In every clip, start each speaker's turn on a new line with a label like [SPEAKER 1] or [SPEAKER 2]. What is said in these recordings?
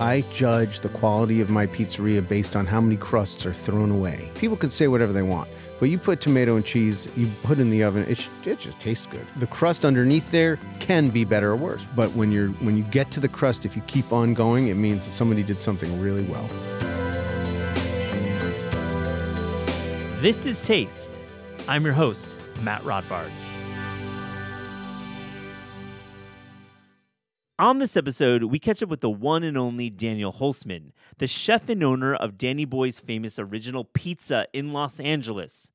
[SPEAKER 1] I judge the quality of my pizzeria based on how many crusts are thrown away. People can say whatever they want, but you put tomato and cheese, you put in the oven, it, it just tastes good. The crust underneath there can be better or worse, but when you're when you get to the crust, if you keep on going, it means that somebody did something really well.
[SPEAKER 2] This is Taste. I'm your host, Matt Rodbard. On this episode, we catch up with the one and only Daniel Holzman, the chef and owner of Danny Boy's famous original pizza in Los Angeles.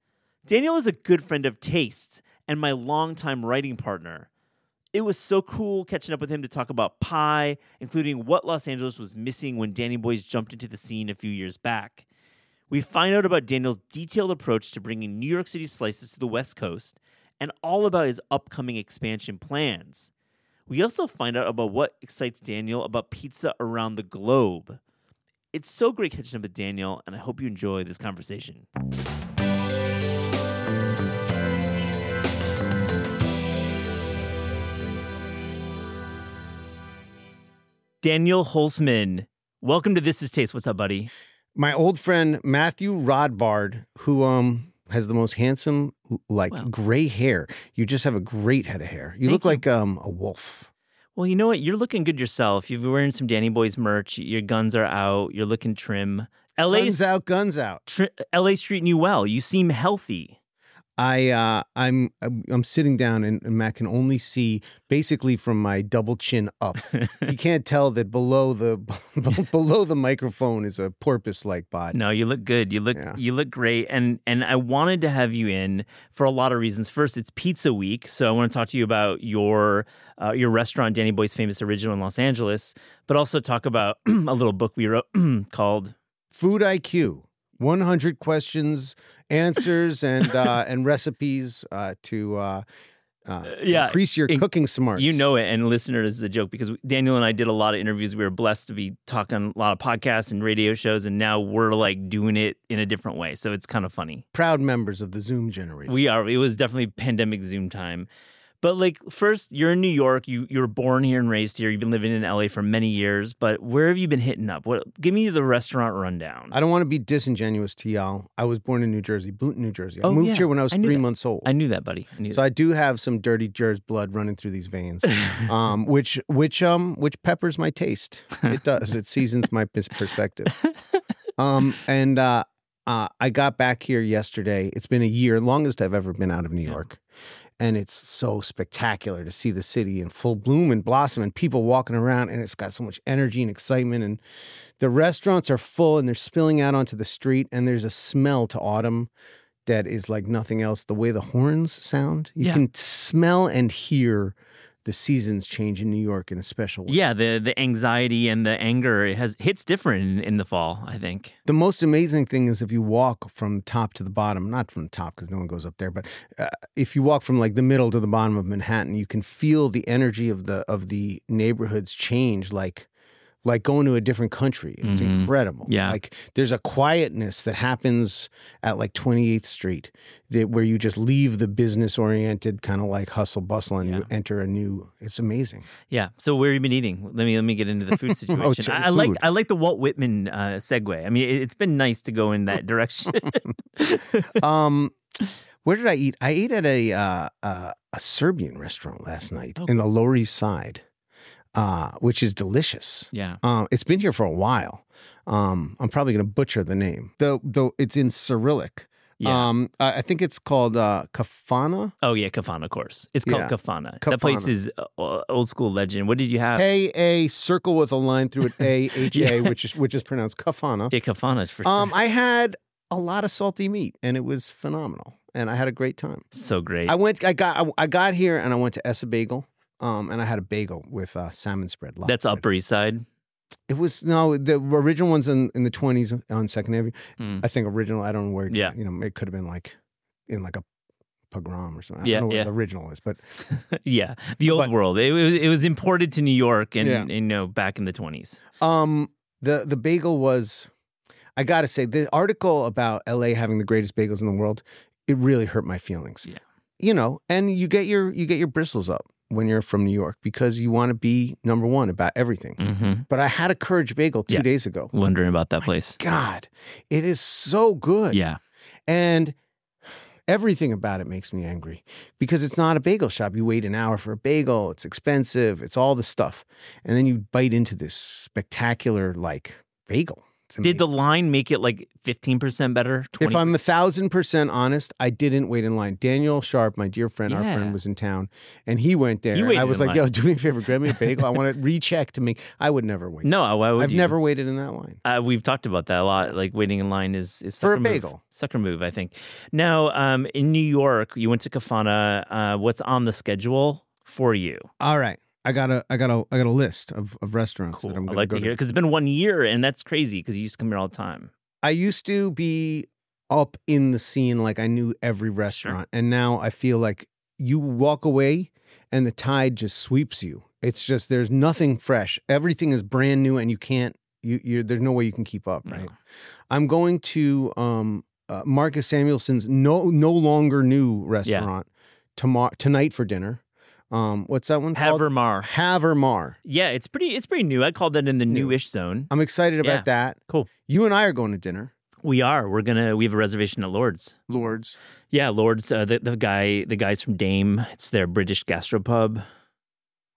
[SPEAKER 2] Daniel is a good friend of Taste and my longtime writing partner. It was so cool catching up with him to talk about pie, including what Los Angeles was missing when Danny Boys jumped into the scene a few years back. We find out about Daniel's detailed approach to bringing New York City slices to the West Coast and all about his upcoming expansion plans. We also find out about what excites Daniel about pizza around the globe. It's so great catching up with Daniel, and I hope you enjoy this conversation. Daniel Holzman, welcome to This Is Taste. What's up, buddy?
[SPEAKER 1] My old friend Matthew Rodbard, who um has the most handsome, like
[SPEAKER 2] Wow.
[SPEAKER 1] gray hair. You just have a great head of hair. You
[SPEAKER 2] Thank
[SPEAKER 1] look
[SPEAKER 2] you.
[SPEAKER 1] like um a wolf.
[SPEAKER 2] Well, you know what? You're looking good yourself. You're wearing some Danny Boys merch. Your guns are out. You're looking trim. LA's
[SPEAKER 1] Sun's out, guns out.
[SPEAKER 2] tri- LA's treating you well. You seem healthy.
[SPEAKER 1] I uh, I'm I'm sitting down and, and Matt can only see basically from my double chin up. you can't tell that below the below the microphone is a porpoise-like body.
[SPEAKER 2] No, you look good. You look
[SPEAKER 1] Yeah.
[SPEAKER 2] you look great. And and I wanted to have you in for a lot of reasons. First, it's Pizza Week, so I want to talk to you about your uh, your restaurant, Danny Boy's Famous Original in Los Angeles, but also talk about a little book we wrote called
[SPEAKER 1] Food IQ. 100 questions, answers, and uh, and recipes uh, to uh, uh,
[SPEAKER 2] yeah,
[SPEAKER 1] increase your
[SPEAKER 2] in-
[SPEAKER 1] cooking smarts.
[SPEAKER 2] You know it, and listener this is a joke because Daniel and I did a lot of interviews. We were blessed to be talking a lot of podcasts and radio shows, and now we're like doing it in a different way. So it's kind of funny.
[SPEAKER 1] proud members of the Zoom generation.
[SPEAKER 2] We are. It was definitely pandemic Zoom time. But like first, you're in New York. You you were born here and raised here. You've been living in LA for many years. But where have you been hitting up? What? Give me the restaurant rundown.
[SPEAKER 1] I don't want to be disingenuous to y'all. I was born in New Jersey, Boonton, New Jersey. I
[SPEAKER 2] Oh,
[SPEAKER 1] moved
[SPEAKER 2] yeah.
[SPEAKER 1] here when I was
[SPEAKER 2] I
[SPEAKER 1] three
[SPEAKER 2] that.
[SPEAKER 1] months old.
[SPEAKER 2] I knew that, buddy. I knew
[SPEAKER 1] So I do have some dirty Jersey blood running through these veins, um, which which um which peppers my taste. It does. It seasons my perspective. Um, and uh, uh, I got back here yesterday. It's been a year, longest I've ever been out of New
[SPEAKER 2] Yeah.
[SPEAKER 1] And it's so spectacular to see the city in full bloom and blossom, and people walking around, and it's got so much energy and excitement, and the restaurants are full, and they're spilling out onto the street, and there's a smell to autumn that is like nothing else. The way the horns sound, you
[SPEAKER 2] Yeah.
[SPEAKER 1] can smell and hear the seasons change in New York in a special way.
[SPEAKER 2] Yeah, the the anxiety and the anger it has hits different in, in the fall. I think.
[SPEAKER 1] The most amazing thing is if you walk from top to the bottom, not from the top because no one goes up there, but uh, if you walk from like the middle to the bottom of Manhattan, you can feel the energy of the of the neighborhoods change like like going to a different country. It's
[SPEAKER 2] Mhm.
[SPEAKER 1] incredible.
[SPEAKER 2] Yeah.
[SPEAKER 1] Like there's a quietness that happens at like 28th Street that where you just leave the business oriented kind of like hustle bustle and you enter a new it's amazing.
[SPEAKER 2] Yeah. So where have you been eating? Let me let me get into the food situation.
[SPEAKER 1] Oh, to
[SPEAKER 2] I, I like. I like the Walt Whitman uh, segue. I mean, it, it's been nice to go in that direction.
[SPEAKER 1] um, where did I eat? I ate at a uh, uh, a Serbian restaurant last night
[SPEAKER 2] Oh.
[SPEAKER 1] in the Lower East Side, uh, which is delicious.
[SPEAKER 2] yeah.
[SPEAKER 1] Um, it's been here for a while. Um, I'm probably going to butcher the name. Though, though it's in Cyrillic.
[SPEAKER 2] Yeah.
[SPEAKER 1] Um, I I think it's called uh, Kafana.
[SPEAKER 2] oh yeah, Kafana, of course. It's called
[SPEAKER 1] Yeah.
[SPEAKER 2] Kafana. That place
[SPEAKER 1] Kafana.
[SPEAKER 2] is uh, old school legend. What did you have?
[SPEAKER 1] K A circle with a line through it. A H
[SPEAKER 2] Yeah.
[SPEAKER 1] A, which is which is pronounced Kafana.
[SPEAKER 2] Yeah, Kafana for sure.
[SPEAKER 1] Um, I had a lot of salty meat, and it was phenomenal, and I had a great time.
[SPEAKER 2] so great.
[SPEAKER 1] I went. I got. I, I got here and I went to Ess-a-Bagel. Um, and I had a bagel with uh, salmon spread.
[SPEAKER 2] That's
[SPEAKER 1] bread.
[SPEAKER 2] Upper East Side.
[SPEAKER 1] It was no the original ones in, in the twenties on Second Avenue.
[SPEAKER 2] Mm.
[SPEAKER 1] I think original. I don't know where.
[SPEAKER 2] Yeah.
[SPEAKER 1] You know, it could have been like in like a pogrom or something. I
[SPEAKER 2] Yeah,
[SPEAKER 1] don't know
[SPEAKER 2] yeah.
[SPEAKER 1] the original is, but
[SPEAKER 2] yeah, the old
[SPEAKER 1] But-
[SPEAKER 2] world. It, was it was imported to New York and,
[SPEAKER 1] Yeah.
[SPEAKER 2] and, you know back in the twenties.
[SPEAKER 1] um, the the bagel was. I got to say, the article about LA having the greatest bagels in the world, it really hurt my feelings.
[SPEAKER 2] Yeah.
[SPEAKER 1] You know, and you get your you get your bristles up. When you're from New York because you want to be number one about everything.
[SPEAKER 2] Mm-hmm.
[SPEAKER 1] But I had a Courage Bagel two
[SPEAKER 2] Yeah.
[SPEAKER 1] days ago.
[SPEAKER 2] Wondering about that place.
[SPEAKER 1] God, it is so good.
[SPEAKER 2] Yeah.
[SPEAKER 1] And everything about it makes me angry because it's not a bagel shop. You wait an hour for a bagel, it's expensive, it's all the stuff. And then you bite into this spectacular, like, bagel. It's
[SPEAKER 2] Did the line make it like 15% better? 20
[SPEAKER 1] If I'm a thousand percent honest, I didn't wait in line. Daniel Sharp, my dear friend, our
[SPEAKER 2] Yeah.
[SPEAKER 1] friend, was in town, and he went there.
[SPEAKER 2] You
[SPEAKER 1] and I
[SPEAKER 2] waited
[SPEAKER 1] was
[SPEAKER 2] in
[SPEAKER 1] like,
[SPEAKER 2] line.
[SPEAKER 1] "Yo, do me a favor, grab me a bagel. I want to recheck to make." I would never wait.
[SPEAKER 2] No, why would
[SPEAKER 1] I've
[SPEAKER 2] you?
[SPEAKER 1] never waited in that line.
[SPEAKER 2] Uh, we've talked about that a lot. Like waiting in line is, is
[SPEAKER 1] For a
[SPEAKER 2] sucker move.
[SPEAKER 1] bagel.
[SPEAKER 2] Sucker move, I think. Now, um, in New York, you went to Kafana. Uh, what's on the schedule for you?
[SPEAKER 1] All right, I got a, I got a, I got a list of, of restaurants
[SPEAKER 2] Cool.
[SPEAKER 1] that I'm
[SPEAKER 2] I'd
[SPEAKER 1] going
[SPEAKER 2] like
[SPEAKER 1] go
[SPEAKER 2] to hear because it's been one year, and that's crazy because you used to come here all the time.
[SPEAKER 1] I used to be up in the scene, like I knew every restaurant, and now I feel like you walk away and the tide just sweeps you. It's just there's nothing fresh. Everything is brand new, and you can't. You, you're, there's no way you can keep up, right?
[SPEAKER 2] No.
[SPEAKER 1] I'm going to um, uh, Marcus Samuelsson's no no longer new restaurant tomorrow tonight for dinner. Um, what's that one called?
[SPEAKER 2] Havermar.
[SPEAKER 1] Havermar.
[SPEAKER 2] Yeah, it's pretty. It's pretty new. I'd call that in the
[SPEAKER 1] New.
[SPEAKER 2] newish zone.
[SPEAKER 1] I'm excited about
[SPEAKER 2] Yeah.
[SPEAKER 1] that.
[SPEAKER 2] Cool.
[SPEAKER 1] You and I are going to dinner,
[SPEAKER 2] We are. We're gonna. We have a reservation at Lords.
[SPEAKER 1] Lords.
[SPEAKER 2] Yeah, Lords. Uh, the the guy. The guys from Dame. It's their British gastropub.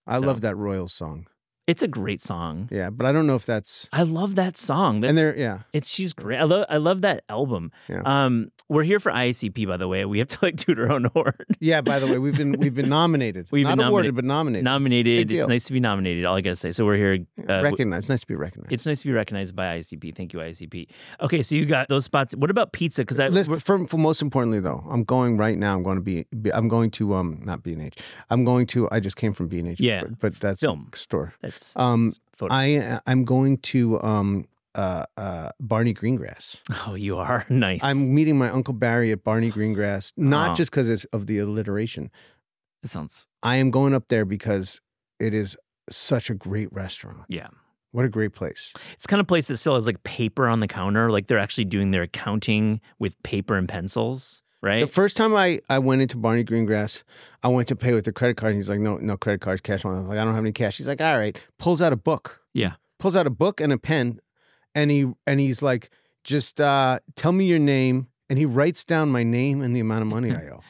[SPEAKER 1] I
[SPEAKER 2] So-
[SPEAKER 1] love that Royal song.
[SPEAKER 2] It's a great song.
[SPEAKER 1] Yeah, but I don't know if that's
[SPEAKER 2] I love that song. That's,
[SPEAKER 1] and they're yeah.
[SPEAKER 2] It's she's great. I love I love that album.
[SPEAKER 1] Yeah.
[SPEAKER 2] Um, we're here for IACP by the way. We have to like toot our own horn.
[SPEAKER 1] Yeah, by the way, we've been we've been nominated.
[SPEAKER 2] We've
[SPEAKER 1] Not
[SPEAKER 2] been
[SPEAKER 1] awarded,
[SPEAKER 2] nominated.
[SPEAKER 1] but nominated.
[SPEAKER 2] nominated. It's nice to be nominated. All I gotta say. So we're here. Uh,
[SPEAKER 1] recognized. It's nice to be recognized.
[SPEAKER 2] it's nice to be recognized by IACP. Thank you, IACP. Okay, so you got those spots. What about pizza? Because I
[SPEAKER 1] Listen, for, for most importantly though, I'm going right now. I'm going to be. be- I'm going to um not B and H. I'm going to. I just came from B and H.
[SPEAKER 2] Yeah,
[SPEAKER 1] but, but that's
[SPEAKER 2] film.
[SPEAKER 1] store.
[SPEAKER 2] that's
[SPEAKER 1] Um,
[SPEAKER 2] photo.
[SPEAKER 1] I I'm going to um uh uh Barney Greengrass.
[SPEAKER 2] oh, you are nice.
[SPEAKER 1] I'm meeting my uncle Barry at Barney Greengrass, not
[SPEAKER 2] Oh.
[SPEAKER 1] just because it's of the alliteration.
[SPEAKER 2] It sounds.
[SPEAKER 1] I am going up there because it is such a great restaurant.
[SPEAKER 2] Yeah.
[SPEAKER 1] What a great place.
[SPEAKER 2] It's kind of place that still has like paper on the counter. Like they're actually doing their accounting with paper and pencils, right?
[SPEAKER 1] The first time I, I went into Barney Greengrass, I went to pay with the credit card. And he's like, no, no credit cards, cash on. I was like, I don't have any cash. He's like, all right. Pulls out a book.
[SPEAKER 2] Yeah.
[SPEAKER 1] Pulls out a book and a pen, and he and he's like, just uh, tell me your name. And he writes down my name and the amount of money I owe.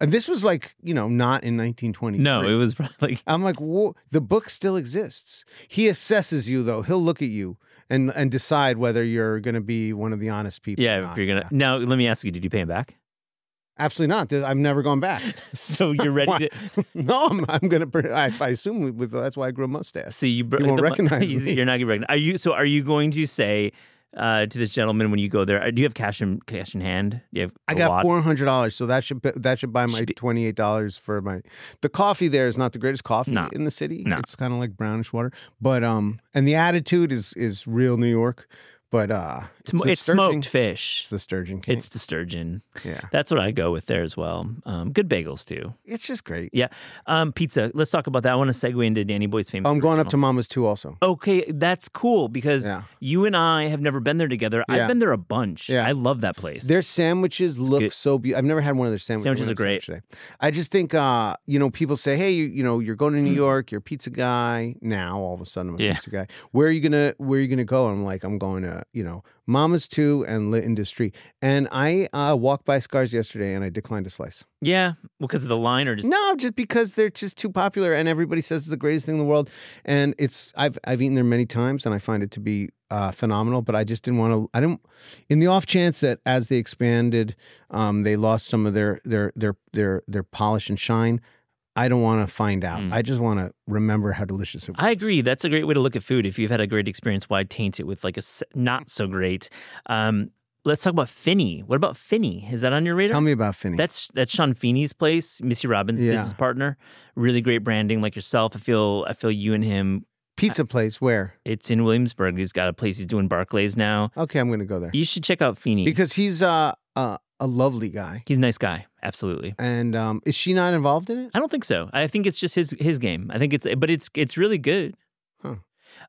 [SPEAKER 1] And this was like, you know, not in 1920.
[SPEAKER 2] no, it was probably like
[SPEAKER 1] I'm like, Whoa. the book still exists. He assesses you though. He'll look at you and and decide whether you're going to be one of the honest people. or
[SPEAKER 2] yeah. If you're gonna now, let me ask you: Did you pay him back?
[SPEAKER 1] Absolutely not. I've never gone back.
[SPEAKER 2] So you're ready to.
[SPEAKER 1] no, I'm, I'm gonna. I, I assume with that's why I grew a mustache.
[SPEAKER 2] See, you, br-
[SPEAKER 1] you won't recognize
[SPEAKER 2] you,
[SPEAKER 1] me.
[SPEAKER 2] You're not gonna recognize. Are you? So are you going to say uh, to this gentleman when you go there? uh, Do you have cash in cash in hand? Do you have?
[SPEAKER 1] I got four hundred dollars, so that should that should buy my
[SPEAKER 2] Should be-
[SPEAKER 1] twenty eight dollars for my. The coffee there is not the greatest coffee
[SPEAKER 2] No.
[SPEAKER 1] in the city.
[SPEAKER 2] No.
[SPEAKER 1] It's kind of like brownish water, but um, and the attitude is is real New York, but uh,
[SPEAKER 2] It's, mo- it's smoked fish.
[SPEAKER 1] It's the sturgeon.
[SPEAKER 2] It's the sturgeon.
[SPEAKER 1] yeah,
[SPEAKER 2] That's what I go with there as well. Um, good bagels too.
[SPEAKER 1] it's just great.
[SPEAKER 2] Yeah. Um, pizza. Let's talk about that. I want to segue into Danny Boy's famous.
[SPEAKER 1] I'm going up to. Mama's too. Also,
[SPEAKER 2] Okay, that's cool because
[SPEAKER 1] Yeah.
[SPEAKER 2] you and I have never been there together. I've been there a bunch.
[SPEAKER 1] Yeah.
[SPEAKER 2] I love that place.
[SPEAKER 1] Their sandwiches look
[SPEAKER 2] good.
[SPEAKER 1] so beautiful. I've never had one of their sandwiches.
[SPEAKER 2] Sandwiches
[SPEAKER 1] I
[SPEAKER 2] are
[SPEAKER 1] went to sandwich today. I just think, uh, you know, people say, "Hey, you, you know, you're going to New York. You're a pizza guy." Now, all of a sudden, I'm a
[SPEAKER 2] Yeah.
[SPEAKER 1] pizza guy. Where are you gonna Where are you gonna go? I'm like, I'm going to, you know, Mama's Too and L'industrie. And I uh, walked by Scarr's yesterday, and I declined a slice.
[SPEAKER 2] yeah, well, because of the line or just
[SPEAKER 1] No, just because they're just too popular, and everybody says it's the greatest thing in the world. And it's I've I've eaten there many times, and I find it to be uh, phenomenal. But I just didn't want to. I didn't. In the off chance that as they expanded, um, they lost some of their their their their their polish and shine. I don't want to find out.
[SPEAKER 2] Mm.
[SPEAKER 1] I just want to remember how delicious it was.
[SPEAKER 2] I agree. That's a great way to look at food. If you've had a great experience, why taint it with like a not so great? Um, let's talk about Fini. What about Fini? Is that on your radar?
[SPEAKER 1] Tell me about Fini.
[SPEAKER 2] That's that's Sean Feeney's place, Missy Robbins'
[SPEAKER 1] Yeah.
[SPEAKER 2] business partner. Really great branding, like yourself. I feel I feel you and him.
[SPEAKER 1] Pizza place where?
[SPEAKER 2] It's in Williamsburg. He's got a place. He's doing Barclays now.
[SPEAKER 1] Okay, I'm going to go there
[SPEAKER 2] You should check out Fini.
[SPEAKER 1] because he's uh, uh, a lovely guy.
[SPEAKER 2] he's a nice guy. Absolutely.
[SPEAKER 1] And um, is she not involved in it?
[SPEAKER 2] I don't think so. I think it's just his his game. I think it's but it's it's really good.
[SPEAKER 1] Huh.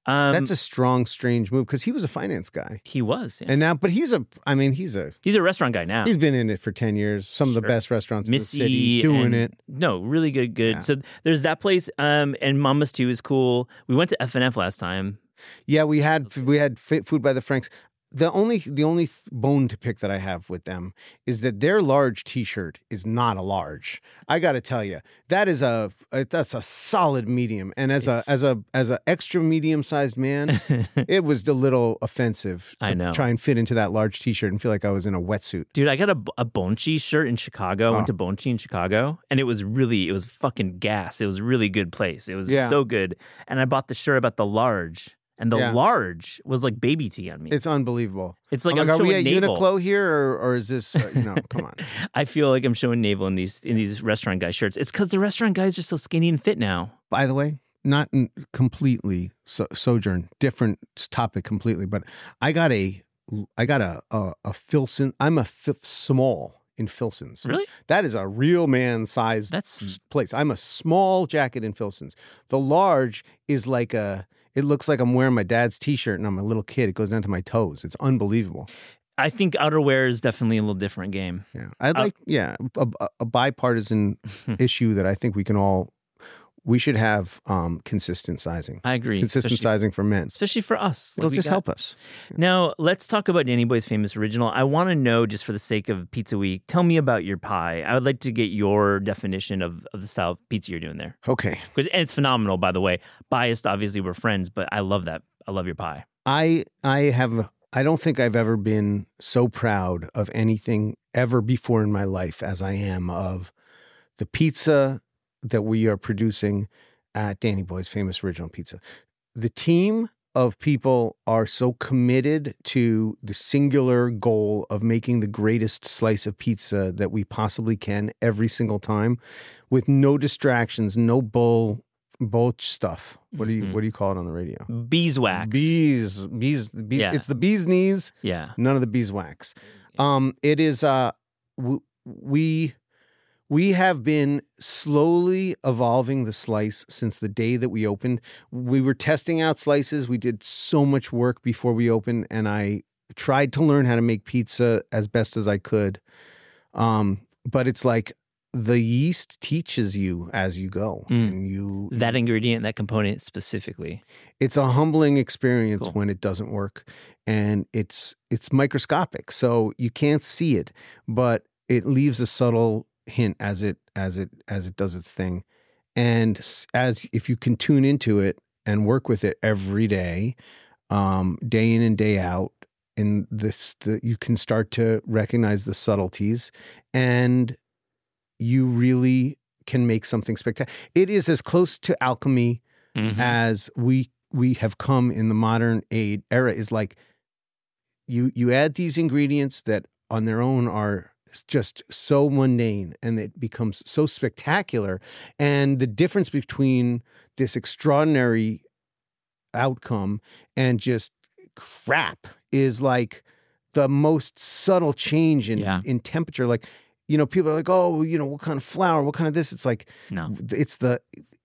[SPEAKER 2] Um,
[SPEAKER 1] That's a strong, strange move because he was a finance guy,
[SPEAKER 2] he was. yeah.
[SPEAKER 1] and now, but he's a. I mean, he's a.
[SPEAKER 2] He's a restaurant guy now.
[SPEAKER 1] He's been in it for ten years. Some of the best restaurants in the city doing
[SPEAKER 2] and-
[SPEAKER 1] it.
[SPEAKER 2] No, really good, good.
[SPEAKER 1] Yeah.
[SPEAKER 2] So there's that place, um, and Mama's too is cool. We went to F and F last time.
[SPEAKER 1] Yeah, we had we had food by the Franks. The only the only bone to pick that I have with them is that their large T-shirt is not a large. I got to tell you, that is a, a that's a solid medium. And as
[SPEAKER 2] It's-
[SPEAKER 1] a as a as a extra medium sized man, it was a little offensive to
[SPEAKER 2] I know.
[SPEAKER 1] try and fit into that large T-shirt and feel like I was in a wetsuit.
[SPEAKER 2] Dude, I got a, a Bonci shirt in Chicago. I went
[SPEAKER 1] Oh.
[SPEAKER 2] to Bonci in Chicago, and it was really, it was fucking gas. It was a really good place. It was
[SPEAKER 1] Yeah.
[SPEAKER 2] so good. And I bought the shirt about the large, and the
[SPEAKER 1] Yeah.
[SPEAKER 2] large was like baby tea on me. It's,
[SPEAKER 1] unbelievable.
[SPEAKER 2] It's like
[SPEAKER 1] I'm
[SPEAKER 2] I'm
[SPEAKER 1] like, are we
[SPEAKER 2] showing
[SPEAKER 1] at
[SPEAKER 2] navel.
[SPEAKER 1] Uniqlo here, or, or is this uh, you know? come on.
[SPEAKER 2] I feel like I'm showing navel in these in these restaurant guy shirts. It's because the restaurant guys are so skinny and fit now.
[SPEAKER 1] By the way, not completely so, sojourn, different topic completely, but I got a I got a a, a Filson. I'm a fifth small in Filson's.
[SPEAKER 2] Really?
[SPEAKER 1] That is a real man sized
[SPEAKER 2] That's
[SPEAKER 1] place. I'm a small jacket in Filson's. The large is like a. It looks like I'm wearing my dad's T-shirt and I'm a little kid. It goes down to my toes. It's unbelievable.
[SPEAKER 2] I think outerwear is definitely a little different game.
[SPEAKER 1] Yeah, I'd
[SPEAKER 2] Uh,
[SPEAKER 1] like yeah a, a- a bipartisan issue that I think we can all. We should have um, consistent sizing.
[SPEAKER 2] I agree.
[SPEAKER 1] Consistent sizing for men.
[SPEAKER 2] especially for us.
[SPEAKER 1] It'll just
[SPEAKER 2] got-
[SPEAKER 1] help us.
[SPEAKER 2] Now, let's talk about Danny Boy's famous original. I want to know, just for the sake of Pizza Week, tell me about your pie. I would like to get your definition of, of the style of pizza you're doing there.
[SPEAKER 1] Okay.
[SPEAKER 2] and it's phenomenal, by the way. Biased, obviously, we're friends, but I love that. I love your pie.
[SPEAKER 1] I I have I don't think I've ever been so proud of anything ever before in my life as I am of the pizza that we are producing at Danny Boy's famous original pizza. The team of people are so committed to the singular goal of making the greatest slice of pizza that we possibly can every single time with no distractions, no bull bull stuff. What do you
[SPEAKER 2] Mhm.
[SPEAKER 1] what do you call it on the radio?
[SPEAKER 2] Beeswax.
[SPEAKER 1] Bees, bees, bees
[SPEAKER 2] Yeah.
[SPEAKER 1] it's the bee's knees,
[SPEAKER 2] Yeah.
[SPEAKER 1] none of the beeswax. Um, it is uh w- we we have been slowly evolving the slice since the day that we opened. We were testing out slices. We did so much work before we opened, and I tried to learn how to make pizza as best as I could. Um, but it's like the yeast teaches you as you go,
[SPEAKER 2] Mm.
[SPEAKER 1] and you
[SPEAKER 2] That ingredient, that component specifically.
[SPEAKER 1] it's a humbling experience
[SPEAKER 2] Cool.
[SPEAKER 1] when it doesn't work and it's it's microscopic so you can't see it but it leaves a subtle hint as it as it as it does its thing and as if you can tune into it and work with it every day um day in and day out in this the, you can start to recognize the subtleties and you really can make something spectacular it is as close to alchemy
[SPEAKER 2] Mhm.
[SPEAKER 1] as we we have come in the modern age era is like you you add these ingredients that on their own are just so mundane and it becomes so spectacular and the difference between this extraordinary outcome and just crap is like the most subtle change in
[SPEAKER 2] Yeah.
[SPEAKER 1] in temperature like you know people are like oh you know what kind of flour what kind of this it's like
[SPEAKER 2] no.
[SPEAKER 1] it's the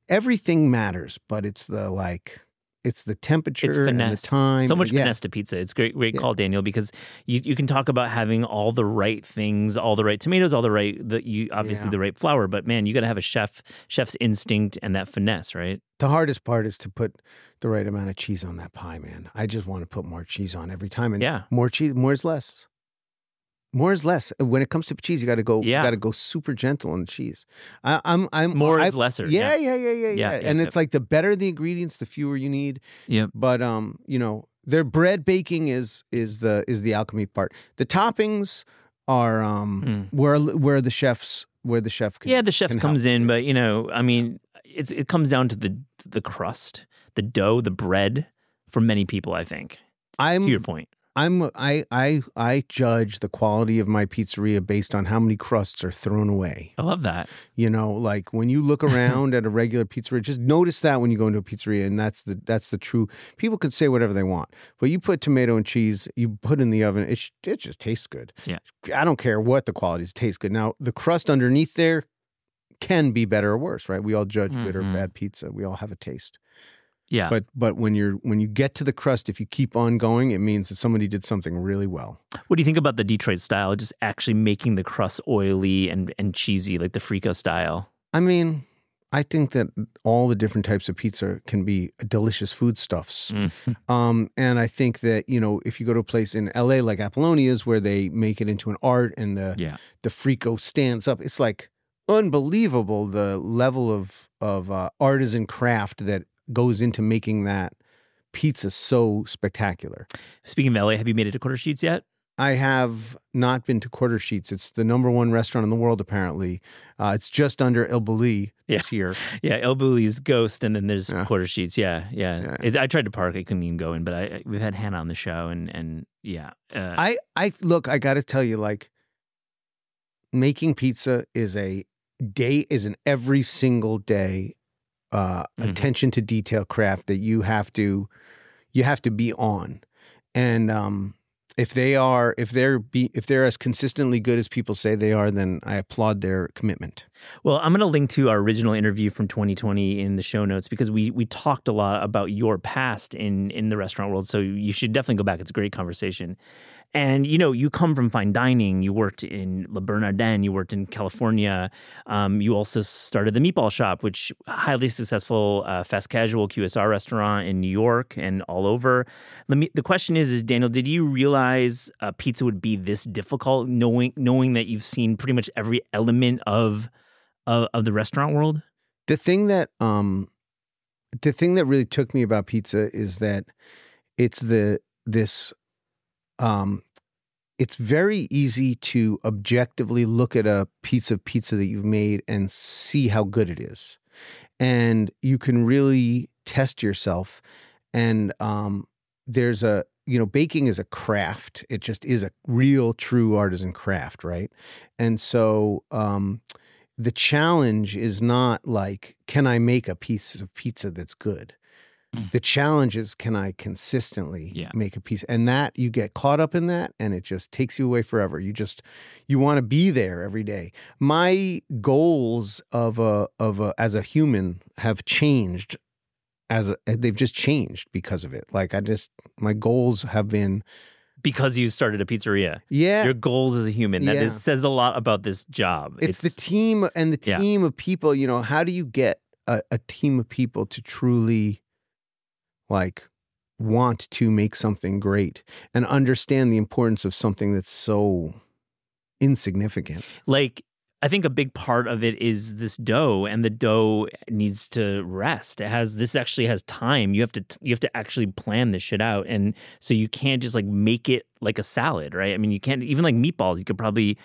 [SPEAKER 1] everything matters, but it's the like it's the temperature
[SPEAKER 2] It's
[SPEAKER 1] and the time.
[SPEAKER 2] So much
[SPEAKER 1] yeah.
[SPEAKER 2] finesse to pizza. It's great, great
[SPEAKER 1] Yeah.
[SPEAKER 2] call, Daniel, because you, you can talk about having all the right things, all the right tomatoes, all the right the you obviously
[SPEAKER 1] Yeah.
[SPEAKER 2] the right flour, but man, you got to have a chef chef's instinct and that finesse, right?
[SPEAKER 1] The hardest part is to put the right amount of cheese on that pie, man. I just want to put more cheese on every time, and
[SPEAKER 2] Yeah.
[SPEAKER 1] more cheese, more is less. More is less. When it comes to cheese, you got to go.
[SPEAKER 2] Yeah.
[SPEAKER 1] Got to go super gentle on the cheese. I, I'm. I'm.
[SPEAKER 2] More
[SPEAKER 1] I,
[SPEAKER 2] is lesser.
[SPEAKER 1] Yeah, yeah, yeah, yeah, yeah.
[SPEAKER 2] Yeah, yeah,
[SPEAKER 1] and
[SPEAKER 2] yeah.
[SPEAKER 1] it's like the better the ingredients, the fewer you need.
[SPEAKER 2] Yep.
[SPEAKER 1] But um, you know, their bread baking is is the is the alchemy part. The toppings are um
[SPEAKER 2] Mm.
[SPEAKER 1] where where the chefs where the chef can
[SPEAKER 2] Yeah, the chef comes
[SPEAKER 1] help.
[SPEAKER 2] in, but you know, I mean, it's it comes down to the the crust, the dough, the bread for many people, I think.
[SPEAKER 1] I'm
[SPEAKER 2] To your point.
[SPEAKER 1] I'm I I I judge the quality of my pizzeria based on how many crusts are thrown away.
[SPEAKER 2] I love that.
[SPEAKER 1] You know, like when you look around at a regular pizzeria, just notice that when you go into a pizzeria, and that's the that's the true. People could say whatever they want, but you put tomato and cheese, you put in the oven, it it just tastes good.
[SPEAKER 2] Yeah.
[SPEAKER 1] I don't care what the quality is, it tastes good. Now the crust underneath there can be better or worse, right? We all judge good or
[SPEAKER 2] Mhm.
[SPEAKER 1] bad pizza. We all have a taste.
[SPEAKER 2] Yeah.
[SPEAKER 1] But but when you're when you get to the crust, if you keep on going, it means that somebody did something really well.
[SPEAKER 2] what do you think about the Detroit style? Just actually making the crust oily and, and cheesy, like the Frico style.
[SPEAKER 1] I mean, I think that all the different types of pizza can be delicious foodstuffs.
[SPEAKER 2] Mm.
[SPEAKER 1] Um, and I think that you know if you go to a place in LA like Apollonia's where they make it into an art and the
[SPEAKER 2] Yeah.
[SPEAKER 1] the frico stands up, it's like unbelievable the level of of uh, artisan craft that goes into making that pizza so spectacular.
[SPEAKER 2] Speaking of LA, have you made it to Quarter Sheets yet?
[SPEAKER 1] I have not been to Quarter Sheets. It's the number one restaurant in the world, apparently. Uh, it's just under El Bulli this year.
[SPEAKER 2] Yeah, El Bulli's Ghost, and then there's
[SPEAKER 1] Yeah.
[SPEAKER 2] Quarter Sheets. Yeah, yeah.
[SPEAKER 1] Yeah.
[SPEAKER 2] It, I tried to park, I couldn't even go in, but I, I we've had Hannah on the show, and and yeah, uh,
[SPEAKER 1] I, I look, I got to tell you, like, making pizza is a day, is an every single day uh,
[SPEAKER 2] Mhm.
[SPEAKER 1] attention to detail craft that you have to, you have to be on. And, um, if they are, if they're be, if they're as consistently good as people say they are, then I applaud their commitment.
[SPEAKER 2] Well, I'm going to link to our original interview from 2020 in the show notes because we we talked a lot about your past in in the restaurant world. So you should definitely go back. It's a great conversation. And you know, you come from fine dining. You worked in Le Bernardin. You worked in California. Um, you also started the Meatball Shop, which highly successful uh, fast casual QSR restaurant in New York and all over. Let me. The question is, is Daniel, did you realize uh, pizza would be this difficult, knowing knowing that you've seen pretty much every element of of, of the restaurant world?
[SPEAKER 1] the thing that um the thing that really took me about pizza is that it's the this um it's very easy to objectively look at a piece of pizza that you've made and see how good it is. And you can really test yourself. And um there's a you know baking is a craft. It just is a real true artisan craft right? And so um the challenge is not like can i make a piece of pizza that's good?
[SPEAKER 2] Mm.
[SPEAKER 1] the challenge is can i consistently
[SPEAKER 2] Yeah.
[SPEAKER 1] make a piece? And that you get caught up in that and it just takes you away forever. You just you want to be there every day. My goals of a of a as a human have changed as a, they've just changed because of it. Like i just my goals have been
[SPEAKER 2] Because you started a pizzeria.
[SPEAKER 1] yeah
[SPEAKER 2] Your goals as a human. That
[SPEAKER 1] Yeah.
[SPEAKER 2] is, says a lot about this job.
[SPEAKER 1] it's, the team and the
[SPEAKER 2] Yeah.
[SPEAKER 1] team of people you know how do you get a, a team of people to truly like want to make something great and understand the importance of something that's so insignificant
[SPEAKER 2] like I think a big part of it is this dough, and the dough needs to rest. It has this actually has time. You have to you have to actually plan this shit out, and so you can't just like make it like a salad, right? I mean, you can't even like meatballs. You could probably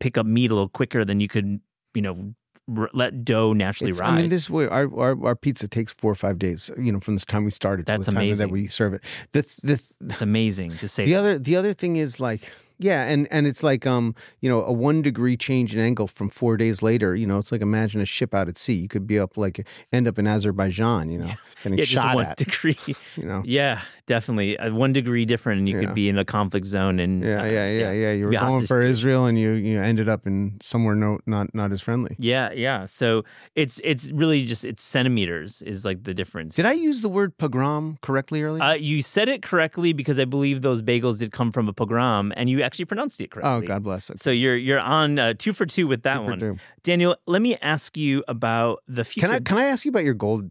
[SPEAKER 2] pick up meat a little quicker than you could, you know, r- let dough naturally
[SPEAKER 1] It's-
[SPEAKER 2] rise.
[SPEAKER 1] I mean, this way our, our our pizza takes four or five days. You know, from this time we started to
[SPEAKER 2] That's
[SPEAKER 1] the time
[SPEAKER 2] amazing.
[SPEAKER 1] that we serve it. That's this
[SPEAKER 2] it's amazing to say.
[SPEAKER 1] the
[SPEAKER 2] that.
[SPEAKER 1] other the other thing is like yeah and and it's like um you know a one degree change in angle from four days later you know it's like imagine a ship out at sea you could be up like end up in azerbaijan you know getting
[SPEAKER 2] yeah, just
[SPEAKER 1] shot
[SPEAKER 2] one
[SPEAKER 1] at
[SPEAKER 2] degree.
[SPEAKER 1] you know
[SPEAKER 2] Yeah, definitely. Uh, one degree different, and you
[SPEAKER 1] Yeah.
[SPEAKER 2] could be in a conflict zone. And
[SPEAKER 1] yeah
[SPEAKER 2] uh,
[SPEAKER 1] yeah yeah yeah you were going for israel and you you ended up in somewhere no not not as friendly
[SPEAKER 2] Yeah, yeah. So it's it's really just it's centimeters is like the difference.
[SPEAKER 1] did i use the word pogrom correctly earlier
[SPEAKER 2] Uh, you said it correctly because I believe those bagels did come from a pogrom, and you actually pronounced it correctly.
[SPEAKER 1] oh god bless it
[SPEAKER 2] So you're you're on uh, two for two with that
[SPEAKER 1] Two
[SPEAKER 2] one,
[SPEAKER 1] two.
[SPEAKER 2] Daniel. Let me ask you about the future.
[SPEAKER 1] can i can i ask you about your gold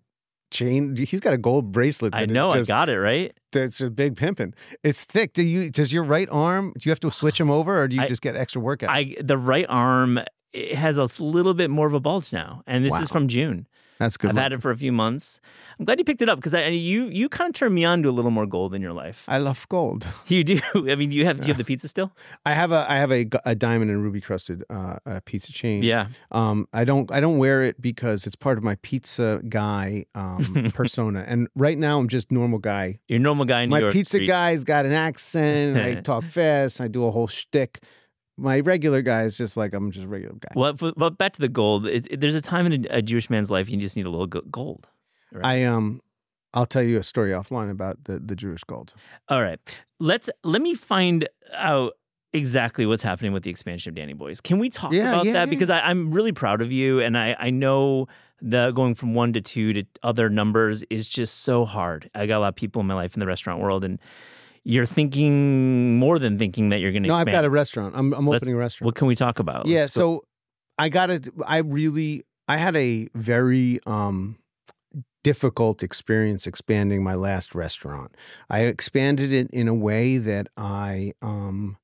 [SPEAKER 1] chain he's got a gold bracelet
[SPEAKER 2] I know
[SPEAKER 1] just,
[SPEAKER 2] I got it right.
[SPEAKER 1] that's a big pimping it's thick do you does your right arm do you have to switch him over or do you
[SPEAKER 2] I-
[SPEAKER 1] just get extra workout
[SPEAKER 2] I the right arm it has a little bit more of a bulge now, and this is from June.
[SPEAKER 1] That's good
[SPEAKER 2] I've
[SPEAKER 1] luck.
[SPEAKER 2] had it for a few months. I'm glad you picked it up because I you you kind of turned me on to a little more gold in your life.
[SPEAKER 1] I love gold.
[SPEAKER 2] You do. I mean, you have do you have the pizza still?
[SPEAKER 1] I have a I have a, a diamond and ruby crusted uh, uh, pizza chain.
[SPEAKER 2] Yeah.
[SPEAKER 1] Um, I don't I don't wear it because it's part of my pizza guy um, persona. And right now I'm just normal guy.
[SPEAKER 2] You're normal guy in New
[SPEAKER 1] my
[SPEAKER 2] York.
[SPEAKER 1] pizza
[SPEAKER 2] Street.
[SPEAKER 1] guy's got an accent. I talk fast. I do a whole shtick. My regular guy is just like I'm just a regular guy.
[SPEAKER 2] Well, f- but back to the gold. It, it- there's a time in a, a Jewish man's life you just need a little gold. Right.
[SPEAKER 1] I um I'll tell you a story offline about the the Jewish gold.
[SPEAKER 2] All right. Let's let me find out exactly what's happening with the expansion of Danny Boys. Can we talk
[SPEAKER 1] Yeah,
[SPEAKER 2] about
[SPEAKER 1] yeah,
[SPEAKER 2] that?
[SPEAKER 1] yeah.
[SPEAKER 2] Because I, I'm really proud of you, and I I know the going from one to two to other numbers is just so hard. I got a lot of people in my life in the restaurant world, and you're thinking more than thinking that you're going to.
[SPEAKER 1] No,
[SPEAKER 2] expand.
[SPEAKER 1] I've got a restaurant. I'm, I'm opening a restaurant.
[SPEAKER 2] What can we talk about?
[SPEAKER 1] yeah,
[SPEAKER 2] Let's go-
[SPEAKER 1] so I got it. I really, I had a very um, difficult experience expanding my last restaurant. I expanded it in a way that I, um,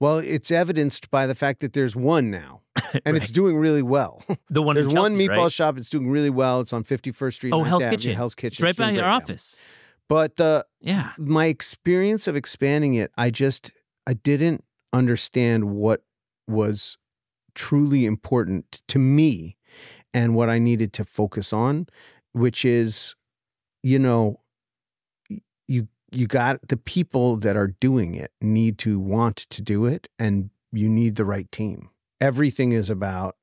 [SPEAKER 1] well, it's evidenced by the fact that there's one now, and it's doing really well.
[SPEAKER 2] the one
[SPEAKER 1] there's
[SPEAKER 2] in
[SPEAKER 1] one meatball
[SPEAKER 2] right?
[SPEAKER 1] shop. It's doing really well. It's on 51st Street.
[SPEAKER 2] Oh, Hell's Kitchen.
[SPEAKER 1] Hell's Kitchen.
[SPEAKER 2] It's right by our
[SPEAKER 1] now. But the
[SPEAKER 2] Yeah.
[SPEAKER 1] my experience of expanding it, I just I didn't understand what was truly important to me and what I needed to focus on, which is, you know, you you got the people that are doing it need to want to do it and you need the right team. Everything is about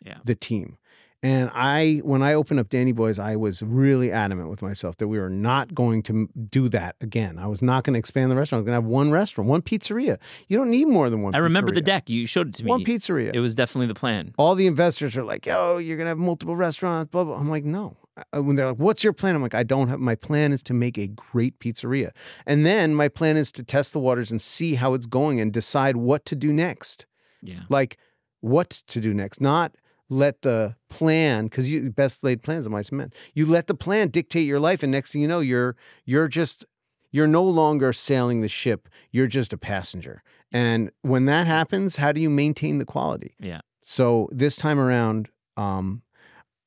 [SPEAKER 2] Yeah.
[SPEAKER 1] the team. And I, when I opened up Danny Boys, I was really adamant with myself that we were not going to do that again. I was not going to expand the restaurant. I was going to have one restaurant, one pizzeria. You don't need more than one.
[SPEAKER 2] I remember the deck. You showed it to me.
[SPEAKER 1] One pizzeria.
[SPEAKER 2] It was definitely the plan.
[SPEAKER 1] All the investors are like, "Yo, you're going to have multiple restaurants." Blah blah. I'm like, no. When they're like, "What's your plan?" I'm like, "I don't have. My plan is to make a great pizzeria, and then my plan is to test the waters and see how it's going and decide what to do next."
[SPEAKER 2] Yeah.
[SPEAKER 1] like what to do next, not let the plan because you best laid plans of mice and men. You let the plan dictate your life, and next thing you know, you're you're just you're no longer sailing the ship. You're just a passenger. And when that happens, how do you maintain the quality?
[SPEAKER 2] Yeah.
[SPEAKER 1] So this time around, um,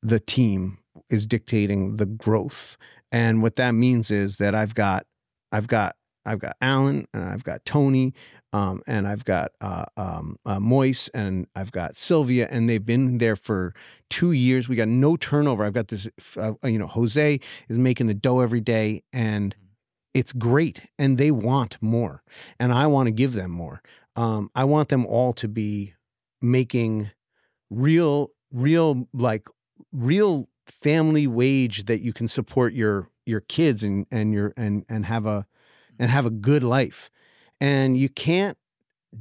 [SPEAKER 1] the team is dictating the growth, and what that means is that I've got I've got I've got Alan and I've got Tony um, and I've got uh, um, uh, Moise and I've got Sylvia, and they've been there for two years. We got no turnover. I've got this, uh, you know, Jose is making the dough every day, and it's great. And they want more, and I want to give them more. Um, I want them all to be making real, real, like real family wage that you can support your your kids and and your and and have a and have a good life. And you can't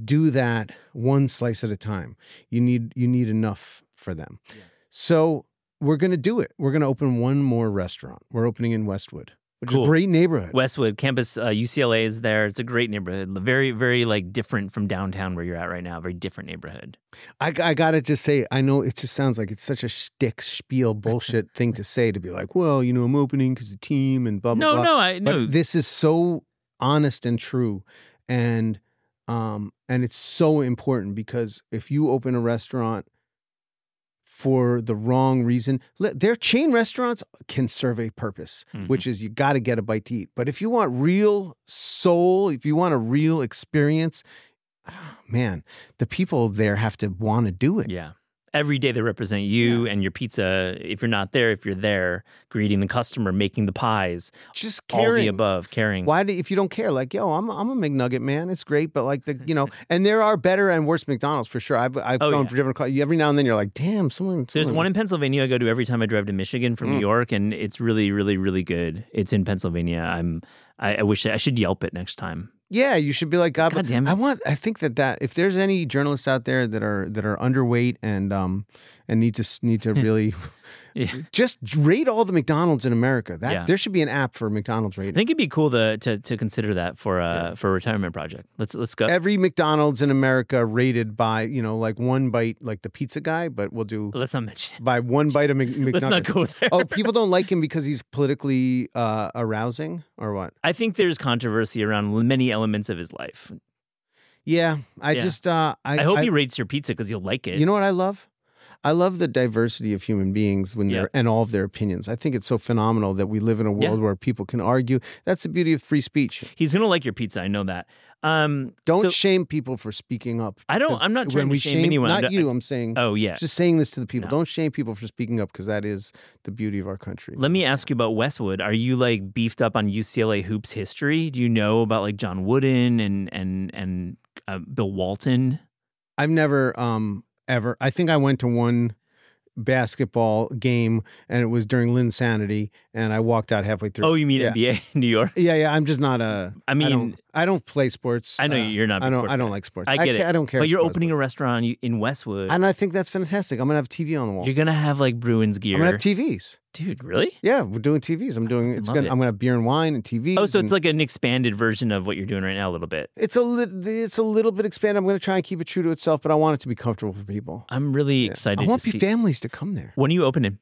[SPEAKER 1] do that one slice at a time. You need you need enough for them.
[SPEAKER 2] Yeah.
[SPEAKER 1] So we're going to do it. We're going to open one more restaurant. We're opening in Westwood, which is
[SPEAKER 2] Cool.
[SPEAKER 1] a great neighborhood.
[SPEAKER 2] Westwood campus, uh, UCLA is there. It's a great neighborhood. Very, very like different from downtown where you're at right now. Very different neighborhood.
[SPEAKER 1] I, I got to just say, I know it just sounds like it's such a shtick, spiel, bullshit thing to say to be like, well, you know, I'm opening because the team and blah, blah,
[SPEAKER 2] No,
[SPEAKER 1] blah.
[SPEAKER 2] no, I
[SPEAKER 1] But
[SPEAKER 2] no.
[SPEAKER 1] this is so honest and true, and um, and it's so important because if you open a restaurant for the wrong reason, their chain restaurants can serve a purpose,
[SPEAKER 2] Mhm.
[SPEAKER 1] which is you got to get a bite to eat. But if you want real soul, if you want a real experience, ah, man, the people there have to want to do it.
[SPEAKER 2] Yeah. Every day they represent you and your pizza. If you're not there, if you're there, greeting the customer, making the pies,
[SPEAKER 1] Just
[SPEAKER 2] all the above, caring.
[SPEAKER 1] Why do if you don't care? Like, yo, I'm I'm a McNugget man. It's great, but like the you know, and there are better and worse McDonald's for sure. I've I've
[SPEAKER 2] Oh,
[SPEAKER 1] gone
[SPEAKER 2] yeah.
[SPEAKER 1] for different. Every now and then you're like, damn, someone.
[SPEAKER 2] There's one in Pennsylvania I go to every time I drive to Michigan from
[SPEAKER 1] Mm.
[SPEAKER 2] New York, and it's really, really, really good. It's in Pennsylvania. I'm. I, I wish I should Yelp it next time.
[SPEAKER 1] Yeah, you should be like, God,
[SPEAKER 2] God damn it.
[SPEAKER 1] I want. I think that that if there's any journalists out there that are that are underweight and um and need to need to really
[SPEAKER 2] Yeah.
[SPEAKER 1] just rate all the McDonald's in America. That
[SPEAKER 2] Yeah.
[SPEAKER 1] there should be an app for McDonald's rating.
[SPEAKER 2] I think it'd be cool to to, to consider that for uh for a retirement project. Let's let's go.
[SPEAKER 1] Every McDonald's in America rated by you know like one bite, like the pizza guy, but we'll do
[SPEAKER 2] let's not mention.
[SPEAKER 1] By one bite of Mc, McNuggets.
[SPEAKER 2] Let's not go there.
[SPEAKER 1] oh, people don't like him because he's politically uh, arousing, or what?
[SPEAKER 2] I think there's controversy around many elements of his life.
[SPEAKER 1] Yeah, I
[SPEAKER 2] Yeah.
[SPEAKER 1] just uh, I,
[SPEAKER 2] I, hope he rates your pizza because you'll like it.
[SPEAKER 1] You know what I love? I love the diversity of human beings when
[SPEAKER 2] Yeah.
[SPEAKER 1] they're and all of their opinions. I think it's so phenomenal that we live in a world
[SPEAKER 2] Yeah.
[SPEAKER 1] where people can argue. That's the beauty of free speech.
[SPEAKER 2] He's gonna like your pizza. I know that. Um,
[SPEAKER 1] Don't
[SPEAKER 2] so-
[SPEAKER 1] shame people for speaking up.
[SPEAKER 2] I don't. I'm not trying to
[SPEAKER 1] we
[SPEAKER 2] shame, anyone.
[SPEAKER 1] Not you. I'm saying.
[SPEAKER 2] Oh yeah.
[SPEAKER 1] Just saying this to the people.
[SPEAKER 2] No.
[SPEAKER 1] Don't shame people for speaking up because that is the beauty of our country.
[SPEAKER 2] Let me ask you about Westwood. Are you like beefed up on UCLA hoops history? Do you know about like John Wooden and and and uh, Bill Walton?
[SPEAKER 1] I've never um ever. I think I went to one basketball game and it was during Linsanity and I walked out halfway through.
[SPEAKER 2] Oh, you mean
[SPEAKER 1] Yeah.
[SPEAKER 2] NBA in New York?
[SPEAKER 1] Yeah, yeah. I'm just not a.
[SPEAKER 2] I mean,
[SPEAKER 1] don't- I don't play sports.
[SPEAKER 2] I know
[SPEAKER 1] Uh,
[SPEAKER 2] you're not
[SPEAKER 1] I don't. I don't like sports.
[SPEAKER 2] I get
[SPEAKER 1] ca-
[SPEAKER 2] it.
[SPEAKER 1] I don't care.
[SPEAKER 2] But you're opening a restaurant in Westwood.
[SPEAKER 1] and I think that's fantastic. I'm gonna have TV on the wall.
[SPEAKER 2] You're gonna have like Bruins gear,
[SPEAKER 1] I'm gonna have TVs.
[SPEAKER 2] Dude. Really?
[SPEAKER 1] Yeah, we're doing TVs. I'm doing. It's gonna.
[SPEAKER 2] it.
[SPEAKER 1] I'm gonna have beer and wine and TVs.
[SPEAKER 2] Oh, so it's like an expanded version of what you're doing right now, a little bit.
[SPEAKER 1] it's a little. It's a little bit expanded. I'm gonna try and keep it true to itself, but I want it to be comfortable for people.
[SPEAKER 2] I'm really excited.
[SPEAKER 1] I want
[SPEAKER 2] to
[SPEAKER 1] families to come there.
[SPEAKER 2] When are you opening?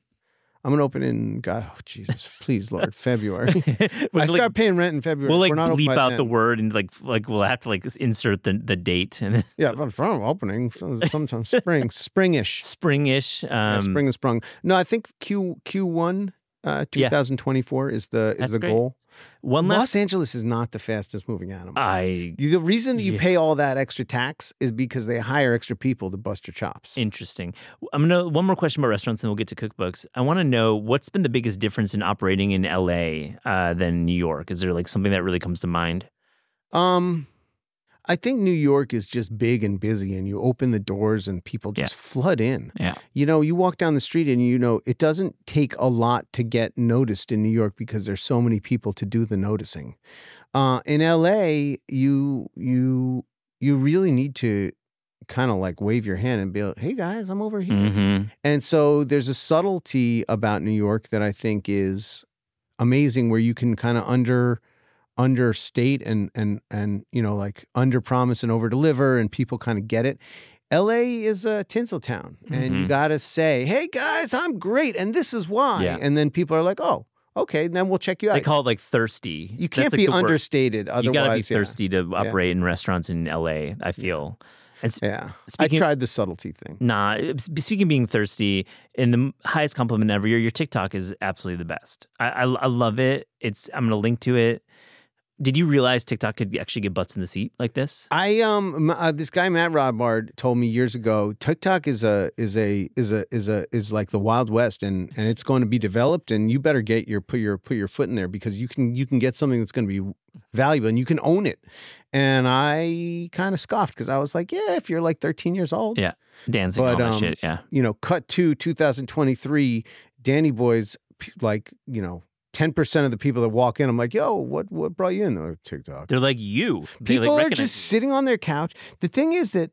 [SPEAKER 1] I'm gonna open in God, oh, Jesus, please, Lord, February. I
[SPEAKER 2] like,
[SPEAKER 1] start paying rent in February.
[SPEAKER 2] we'll like
[SPEAKER 1] We're not
[SPEAKER 2] bleep out
[SPEAKER 1] then.
[SPEAKER 2] the word and like like we'll have to like insert the the date and
[SPEAKER 1] Yeah, but from opening sometime spring, springish.
[SPEAKER 2] springish. Um,
[SPEAKER 1] yeah, spring and sprung. No, I think Q Q1 uh,
[SPEAKER 2] Yeah.
[SPEAKER 1] 2024 is the is
[SPEAKER 2] That's
[SPEAKER 1] the
[SPEAKER 2] great.
[SPEAKER 1] goal.
[SPEAKER 2] One last.
[SPEAKER 1] Los Angeles is not the fastest moving animal.
[SPEAKER 2] I
[SPEAKER 1] the reason that you
[SPEAKER 2] Yeah.
[SPEAKER 1] pay all that extra tax is because they hire extra people to bust your chops.
[SPEAKER 2] Interesting. I'm gonna one more question about restaurants, and then we'll get to cookbooks. I want to know what's been the biggest difference in operating in LA uh, than New York. Is there like something that really comes to mind?
[SPEAKER 1] Um, I think New York is just big and busy, and you open the doors and people
[SPEAKER 2] Yeah.
[SPEAKER 1] just flood in.
[SPEAKER 2] Yeah.
[SPEAKER 1] You know, you walk down the street and you know it doesn't take a lot to get noticed in New York because there's so many people to do the noticing. Uh, in LA, you you you really need to kind of like wave your hand and be like, "Hey guys, I'm over here."
[SPEAKER 2] Mm-hmm.
[SPEAKER 1] And so there's a subtlety about New York that I think is amazing where you can kind of under understate and and and you know like under promise and over deliver and people kind of get it. LA is a tinsel town and you
[SPEAKER 2] Mhm.
[SPEAKER 1] got to say, "Hey guys, I'm great and this is why."
[SPEAKER 2] Yeah.
[SPEAKER 1] And then people are like, "Oh, okay, then we'll check you out."
[SPEAKER 2] They call it like thirsty.
[SPEAKER 1] you can't
[SPEAKER 2] That's
[SPEAKER 1] be
[SPEAKER 2] good word.
[SPEAKER 1] understated otherwise.
[SPEAKER 2] You gotta be
[SPEAKER 1] yeah.
[SPEAKER 2] thirsty to operate in restaurants in LA. I feel. And
[SPEAKER 1] Yeah.
[SPEAKER 2] Speaking-
[SPEAKER 1] I tried the subtlety thing.
[SPEAKER 2] Nah, speaking of being thirsty, in the highest compliment ever, your, your TikTok is absolutely the best. I, I, I love it. It's I'm gonna link to it. Did you realize TikTok could actually get butts in the seat like this?
[SPEAKER 1] I um uh, this guy Matt Rodbard told me years ago TikTok is a is a is a is a is like the Wild West and and it's going to be developed and you better get your put your put your foot in there because you can you can get something that's going to be valuable and you can own it. And I kind of scoffed because I was like, yeah, if you're like 13 years old,
[SPEAKER 2] Yeah. Dancing
[SPEAKER 1] But,
[SPEAKER 2] all that
[SPEAKER 1] um,
[SPEAKER 2] shit. Yeah.
[SPEAKER 1] you know, cut to 2023, Danny Boys like you know. Ten percent of the people that walk in, I'm like, "Yo, what what brought you in?" Oh, TikTok.
[SPEAKER 2] They're like you. They,
[SPEAKER 1] people
[SPEAKER 2] like,
[SPEAKER 1] are just
[SPEAKER 2] you.
[SPEAKER 1] sitting on their couch the thing is that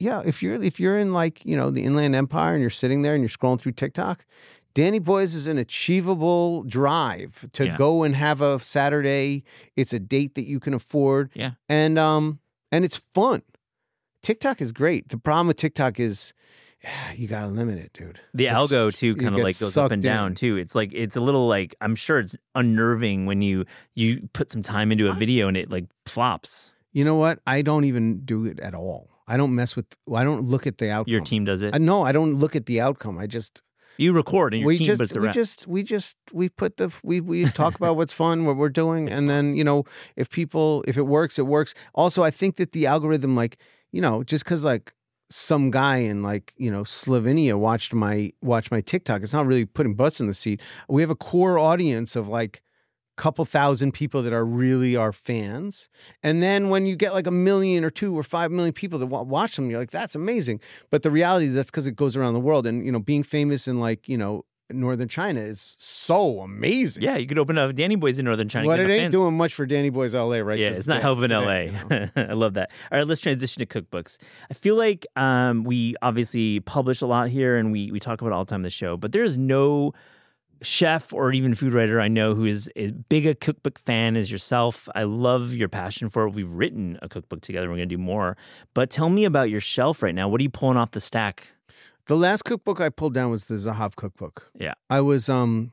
[SPEAKER 1] yeah if you're if you're in like you know the inland empire and you're sitting there and you're scrolling through tiktok danny boys is an achievable drive to
[SPEAKER 2] Yeah.
[SPEAKER 1] go and have a saturday it's a date that you can afford
[SPEAKER 2] Yeah.
[SPEAKER 1] and um and it's fun tiktok is great the problem with tiktok is you gotta limit it dude
[SPEAKER 2] The
[SPEAKER 1] It's-
[SPEAKER 2] algo too kind of like goes up and down
[SPEAKER 1] in.
[SPEAKER 2] too. It's like it's a little like I'm sure it's unnerving when you you put some time into a video and it like flops.
[SPEAKER 1] you know what i don't even do it at all i don't mess with i don't look at the outcome
[SPEAKER 2] Your team does it.
[SPEAKER 1] I, no i don't look at the outcome i just
[SPEAKER 2] You record and your
[SPEAKER 1] we
[SPEAKER 2] team
[SPEAKER 1] just
[SPEAKER 2] puts the
[SPEAKER 1] we
[SPEAKER 2] rest.
[SPEAKER 1] just we just we put the we we talk about what's fun what we're doing
[SPEAKER 2] It's
[SPEAKER 1] and then you know if people if it works it works also i think that the algorithm like you know just because like some guy in like you know slovenia watched my watched my tiktok. It's not really putting butts in the seat. We have a core audience of like a couple thousand people that are really our fans. And then when you get like a million or two or five million people that watch them you're like that's amazing. But the reality is that's because it goes around the world. And you know being famous in like you know northern china is so amazing
[SPEAKER 2] yeah, you could open up Danny Boys in Northern China.
[SPEAKER 1] but it ain't
[SPEAKER 2] fans.
[SPEAKER 1] doing much for danny boys la right
[SPEAKER 2] Yeah, it's not helping LA.
[SPEAKER 1] you know?
[SPEAKER 2] I love that. All right, let's transition to cookbooks. I feel like um, we obviously publish a lot here and we we talk about it all the time the show, but there is no chef or even food writer I know who is as big a cookbook fan as yourself. I love your passion for it. We've written a cookbook together. We're going to do more. But tell me about your shelf right now. What are you pulling off the stack?
[SPEAKER 1] The last cookbook I pulled down was the Zahav cookbook.
[SPEAKER 2] Yeah.
[SPEAKER 1] I was um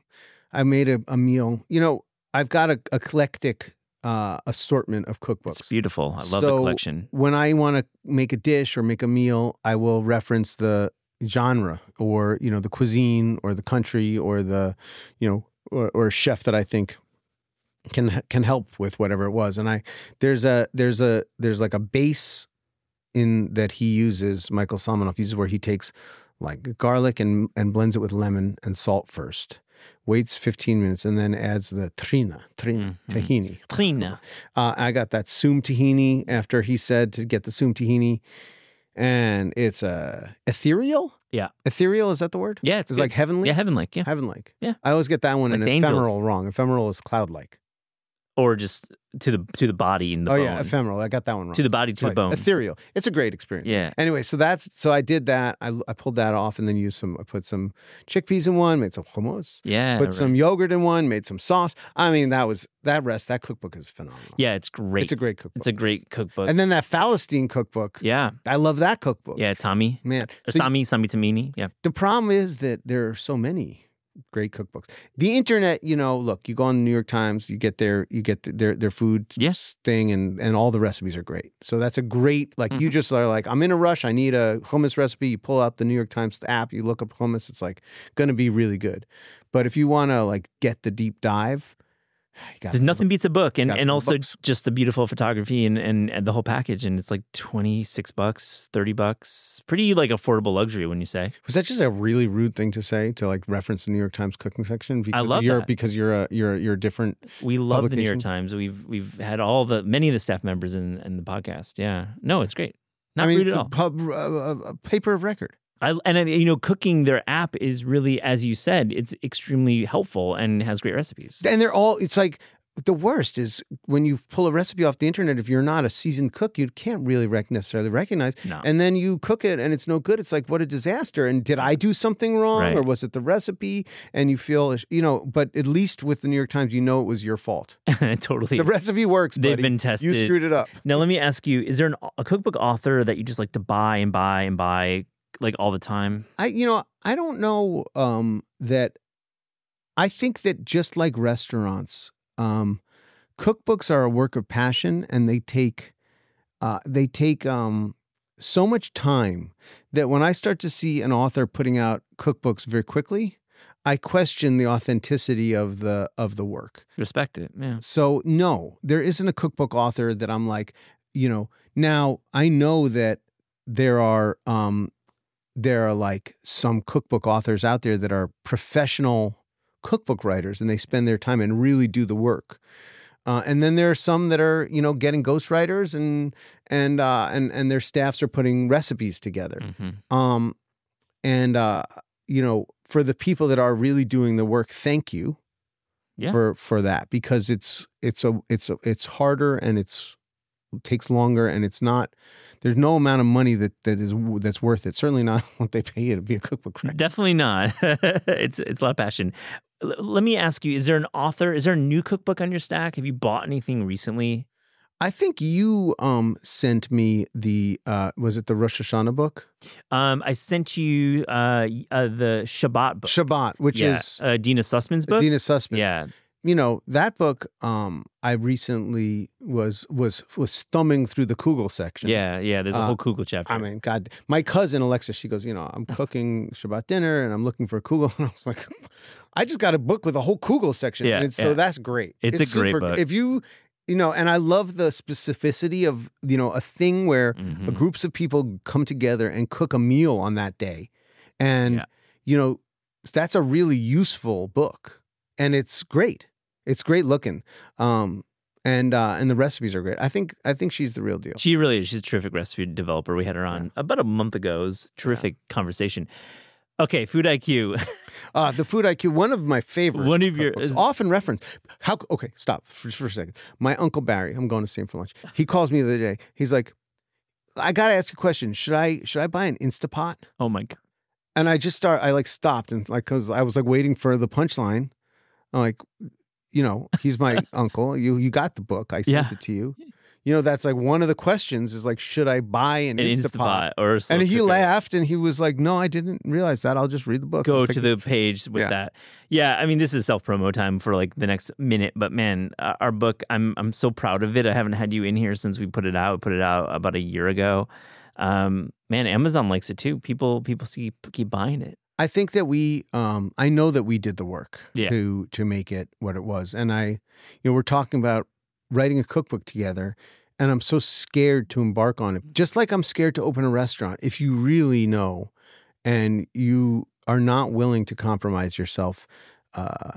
[SPEAKER 1] I made a, a meal. You know, I've got a eclectic uh assortment of cookbooks.
[SPEAKER 2] It's beautiful. I love the collection.
[SPEAKER 1] When I want to make a dish or make a meal, I will reference the genre or, you know, the cuisine or the country or the, you know, or, or a chef that I think can can help with whatever it was. And I there's a there's a there's like a base in that he uses Michael Solomonov uses where he takes like garlic and and blends it with lemon and salt first. Waits 15 minutes and then adds the trina, trina
[SPEAKER 2] Mhm.
[SPEAKER 1] tahini.
[SPEAKER 2] Trina.
[SPEAKER 1] Uh, I got that Soom tahini after he said to get the Soom tahini, and it's uh, ethereal.
[SPEAKER 2] Yeah.
[SPEAKER 1] ethereal is that the word?
[SPEAKER 2] Yeah, it's,
[SPEAKER 1] It's like heavenly.
[SPEAKER 2] Yeah, heaven like. Yeah.
[SPEAKER 1] heaven like.
[SPEAKER 2] Yeah.
[SPEAKER 1] I always get that one
[SPEAKER 2] Like
[SPEAKER 1] and
[SPEAKER 2] the angels.
[SPEAKER 1] ephemeral wrong. Ephemeral is cloud like.
[SPEAKER 2] Or just to the to the body and the
[SPEAKER 1] oh
[SPEAKER 2] bone.
[SPEAKER 1] yeah, ephemeral. I got that one wrong.
[SPEAKER 2] to the body to the bone.
[SPEAKER 1] Ethereal. It's a great experience.
[SPEAKER 2] Yeah.
[SPEAKER 1] Anyway, so that's so I did that. I, I pulled that off and then used some. I put some chickpeas in one, made some hummus.
[SPEAKER 2] Yeah.
[SPEAKER 1] put
[SPEAKER 2] right.
[SPEAKER 1] some yogurt in one, made some sauce. I mean, that was that rest. That cookbook is phenomenal.
[SPEAKER 2] Yeah, it's great.
[SPEAKER 1] it's a great cookbook.
[SPEAKER 2] It's a great cookbook.
[SPEAKER 1] and then that Falastin cookbook.
[SPEAKER 2] yeah.
[SPEAKER 1] I love that cookbook.
[SPEAKER 2] Yeah, Tommy.
[SPEAKER 1] man. So
[SPEAKER 2] Asami Sami Tamimi. Yeah.
[SPEAKER 1] the problem is that there are so many great cookbooks. The internet, you know, look, you go on the New York Times, you get their you get their their food
[SPEAKER 2] Yes.
[SPEAKER 1] thing and and all the recipes are great. So that's a great like
[SPEAKER 2] Mm-hmm.
[SPEAKER 1] you just are like I'm in a rush, I need a hummus recipe, you pull up the New York Times app, you look up hummus, it's like going to be really good. But if you want to like get the deep dive,
[SPEAKER 2] There's nothing beats a book, and, and also
[SPEAKER 1] books.
[SPEAKER 2] just the beautiful photography and, and, and the whole package, and it's like twenty six bucks, thirty bucks, pretty like affordable luxury when you say.
[SPEAKER 1] Was that just a really rude thing to say to like reference the New York Times cooking section? Because
[SPEAKER 2] love
[SPEAKER 1] you're
[SPEAKER 2] that.
[SPEAKER 1] because you're a you're you're a different.
[SPEAKER 2] We love the New York Times. We've we've had all the many of the staff members in, in the podcast. Yeah, no, it's great. Not
[SPEAKER 1] I mean,
[SPEAKER 2] rude
[SPEAKER 1] it's
[SPEAKER 2] at
[SPEAKER 1] a,
[SPEAKER 2] all.
[SPEAKER 1] pub, a, a, a paper of record.
[SPEAKER 2] I, and you know, cooking their app is really, as you said, it's extremely helpful and has great recipes.
[SPEAKER 1] And they're all. It's like the worst is when you pull a recipe off the internet. If you're not a seasoned cook, you can't really rec- necessarily recognize.
[SPEAKER 2] No.
[SPEAKER 1] And then you cook it and it's no good. It's like what a disaster. And did I do something wrong,
[SPEAKER 2] Right.
[SPEAKER 1] or was it the recipe? And you feel, you know. But at least with the New York Times, you know it was your fault.
[SPEAKER 2] totally.
[SPEAKER 1] The recipe works.
[SPEAKER 2] They've
[SPEAKER 1] buddy.
[SPEAKER 2] been tested.
[SPEAKER 1] You screwed it up.
[SPEAKER 2] Now, let me ask you: Is there an, a cookbook author that you just like to buy and buy and buy like all the time?
[SPEAKER 1] I you know I don't know um, that. I think that just like restaurants, um, cookbooks are a work of passion, and they take uh, they take um, so much time that when I start to see an author putting out cookbooks very quickly, I question the authenticity of the of the work.
[SPEAKER 2] Respect it. Yeah.
[SPEAKER 1] So no, there isn't a cookbook author that I'm like, you know. Now I know that there are um, there are like some cookbook authors out there that are professional cookbook writers, and they spend their time and really do the work. Uh, and then there are some that are, you know, getting ghostwriters and and uh, and and their staffs are putting recipes together.
[SPEAKER 2] hmm
[SPEAKER 1] Um, and uh, you know, for the people that are really doing the work, thank you
[SPEAKER 2] Yeah.
[SPEAKER 1] for for that because it's it's a it's a, it's harder and it's it takes longer and it's not there's no amount of money that that is that's worth it. Certainly not what they pay you to be a cookbook writer.
[SPEAKER 2] Definitely not. it's it's a lot of passion. L- let me ask you: Is there an author? Is there a new cookbook on your stack? Have you bought anything recently?
[SPEAKER 1] I think you um sent me the uh was it the Rosh Hashanah book
[SPEAKER 2] Um, I sent you uh, uh the Shabbat book.
[SPEAKER 1] Shabbat, which
[SPEAKER 2] yeah,
[SPEAKER 1] is
[SPEAKER 2] uh, Dina Sussman's book.
[SPEAKER 1] Dina Sussman.
[SPEAKER 2] Yeah,
[SPEAKER 1] you know that book um i recently was was was thumbing through the kugel section
[SPEAKER 2] yeah, yeah. There's a
[SPEAKER 1] Uh,
[SPEAKER 2] whole Kugel chapter.
[SPEAKER 1] i mean god my cousin alexa she goes you know i'm cooking shabbat dinner and i'm looking for a kugel and i was like i just got a book with a whole kugel section
[SPEAKER 2] Yeah,
[SPEAKER 1] and it's,
[SPEAKER 2] yeah.
[SPEAKER 1] so that's great
[SPEAKER 2] It's a great book.
[SPEAKER 1] if you you know and i love the specificity of you know a thing where
[SPEAKER 2] Mhm.
[SPEAKER 1] groups of people come together and cook a meal on that day and
[SPEAKER 2] Yeah.
[SPEAKER 1] you know that's a really useful book and it's great it's great looking um and uh and the recipes are great i think i think she's the real deal
[SPEAKER 2] She really is. She's a terrific recipe developer. We had her on about a month ago. It was a terrific conversation. Okay, food IQ.
[SPEAKER 1] uh the food iq one of my favorites
[SPEAKER 2] One of your-
[SPEAKER 1] cookbooks, often referenced how okay stop for, for a second my uncle barry i'm going to see him for lunch he calls me the other day he's like i gotta ask you a question should i should i buy an instapot
[SPEAKER 2] oh my god.
[SPEAKER 1] and I just start. I like stopped and like because I was like waiting for the punchline. I'm like, you know, he's my uncle. You you got the book. I sent
[SPEAKER 2] Yeah.
[SPEAKER 1] it to you. You know, that's like one of the questions is like, should I buy an,
[SPEAKER 2] An
[SPEAKER 1] Instapot?
[SPEAKER 2] Instapot or
[SPEAKER 1] And he laughed and he was like, no, I didn't realize that. I'll just read the book.
[SPEAKER 2] Go to
[SPEAKER 1] like,
[SPEAKER 2] the page with
[SPEAKER 1] Yeah.
[SPEAKER 2] that. Yeah, I mean, this is self promo time for like the next minute. But man, uh, our book, I'm I'm so proud of it. I haven't had you in here since we put it out. We put it out about a year ago. Um, man, Amazon likes it too. People people see keep buying it.
[SPEAKER 1] I think that we, um, I know that we did the work
[SPEAKER 2] Yeah.
[SPEAKER 1] to to make it what it was, and I, you know, we're talking about writing a cookbook together, and I'm so scared to embark on it. Just like I'm scared to open a restaurant. If you really know, and you are not willing to compromise yourself, uh,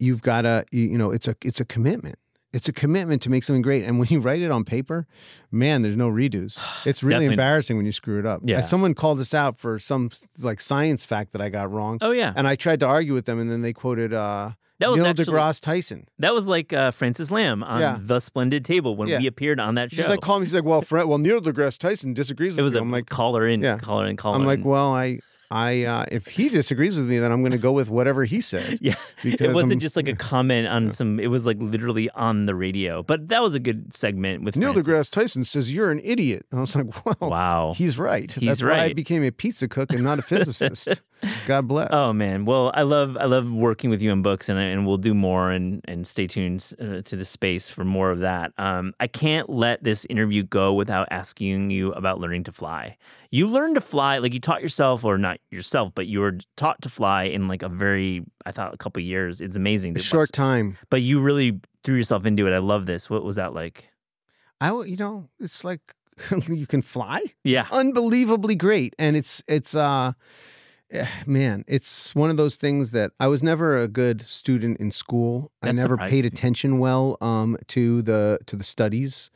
[SPEAKER 1] you've got to, you, you know, it's a it's a commitment. It's a commitment to make something great, and when you write it on paper, man, there's no redos. It's really
[SPEAKER 2] Definitely
[SPEAKER 1] embarrassing when you screw it up.
[SPEAKER 2] Yeah.
[SPEAKER 1] Someone called us out for some like science fact that I got wrong,
[SPEAKER 2] Oh yeah,
[SPEAKER 1] and I tried to argue with them, and then they quoted uh,
[SPEAKER 2] That was
[SPEAKER 1] Neil
[SPEAKER 2] actually
[SPEAKER 1] deGrasse Tyson.
[SPEAKER 2] that was like uh, Francis Lam on
[SPEAKER 1] Yeah.
[SPEAKER 2] the Splendid Table when
[SPEAKER 1] Yeah.
[SPEAKER 2] we appeared on that show.
[SPEAKER 1] She's like, call me. He's like, well, Fred, well, Neil deGrasse Tyson disagrees with
[SPEAKER 2] it was
[SPEAKER 1] you.
[SPEAKER 2] a
[SPEAKER 1] I'm like,
[SPEAKER 2] caller in,
[SPEAKER 1] Yeah.
[SPEAKER 2] caller in, caller in.
[SPEAKER 1] I'm like,
[SPEAKER 2] in.
[SPEAKER 1] well, I, I, uh, if he disagrees with me, then I'm going to go with whatever he said.
[SPEAKER 2] Yeah,
[SPEAKER 1] because
[SPEAKER 2] it wasn't
[SPEAKER 1] I'm-
[SPEAKER 2] just like a comment on some. It was like literally on the radio. But that was a good segment with
[SPEAKER 1] Neil
[SPEAKER 2] Francis.
[SPEAKER 1] deGrasse Tyson says you're an idiot. And I was like, well,
[SPEAKER 2] Wow.
[SPEAKER 1] he's right.
[SPEAKER 2] He's
[SPEAKER 1] That's why I became a pizza cook and not a physicist. God bless.
[SPEAKER 2] Oh man, well, I love I love working with you in books, and and we'll do more, and and stay tuned uh, to the space for more of that. Um, I can't let this interview go without asking you about learning to fly. You learned to fly, like you taught yourself, or not yourself, but you were taught to fly in like a very, I thought, a couple years. It's amazing.
[SPEAKER 1] a short time.
[SPEAKER 2] but you really threw yourself into it. I love this. What was that like?
[SPEAKER 1] I, you know, it's like you can fly.
[SPEAKER 2] Yeah,
[SPEAKER 1] unbelievably great and it's it's uh man it's one of those things that i was never a good student in school i never paid
[SPEAKER 2] me.
[SPEAKER 1] attention well um to the to the studies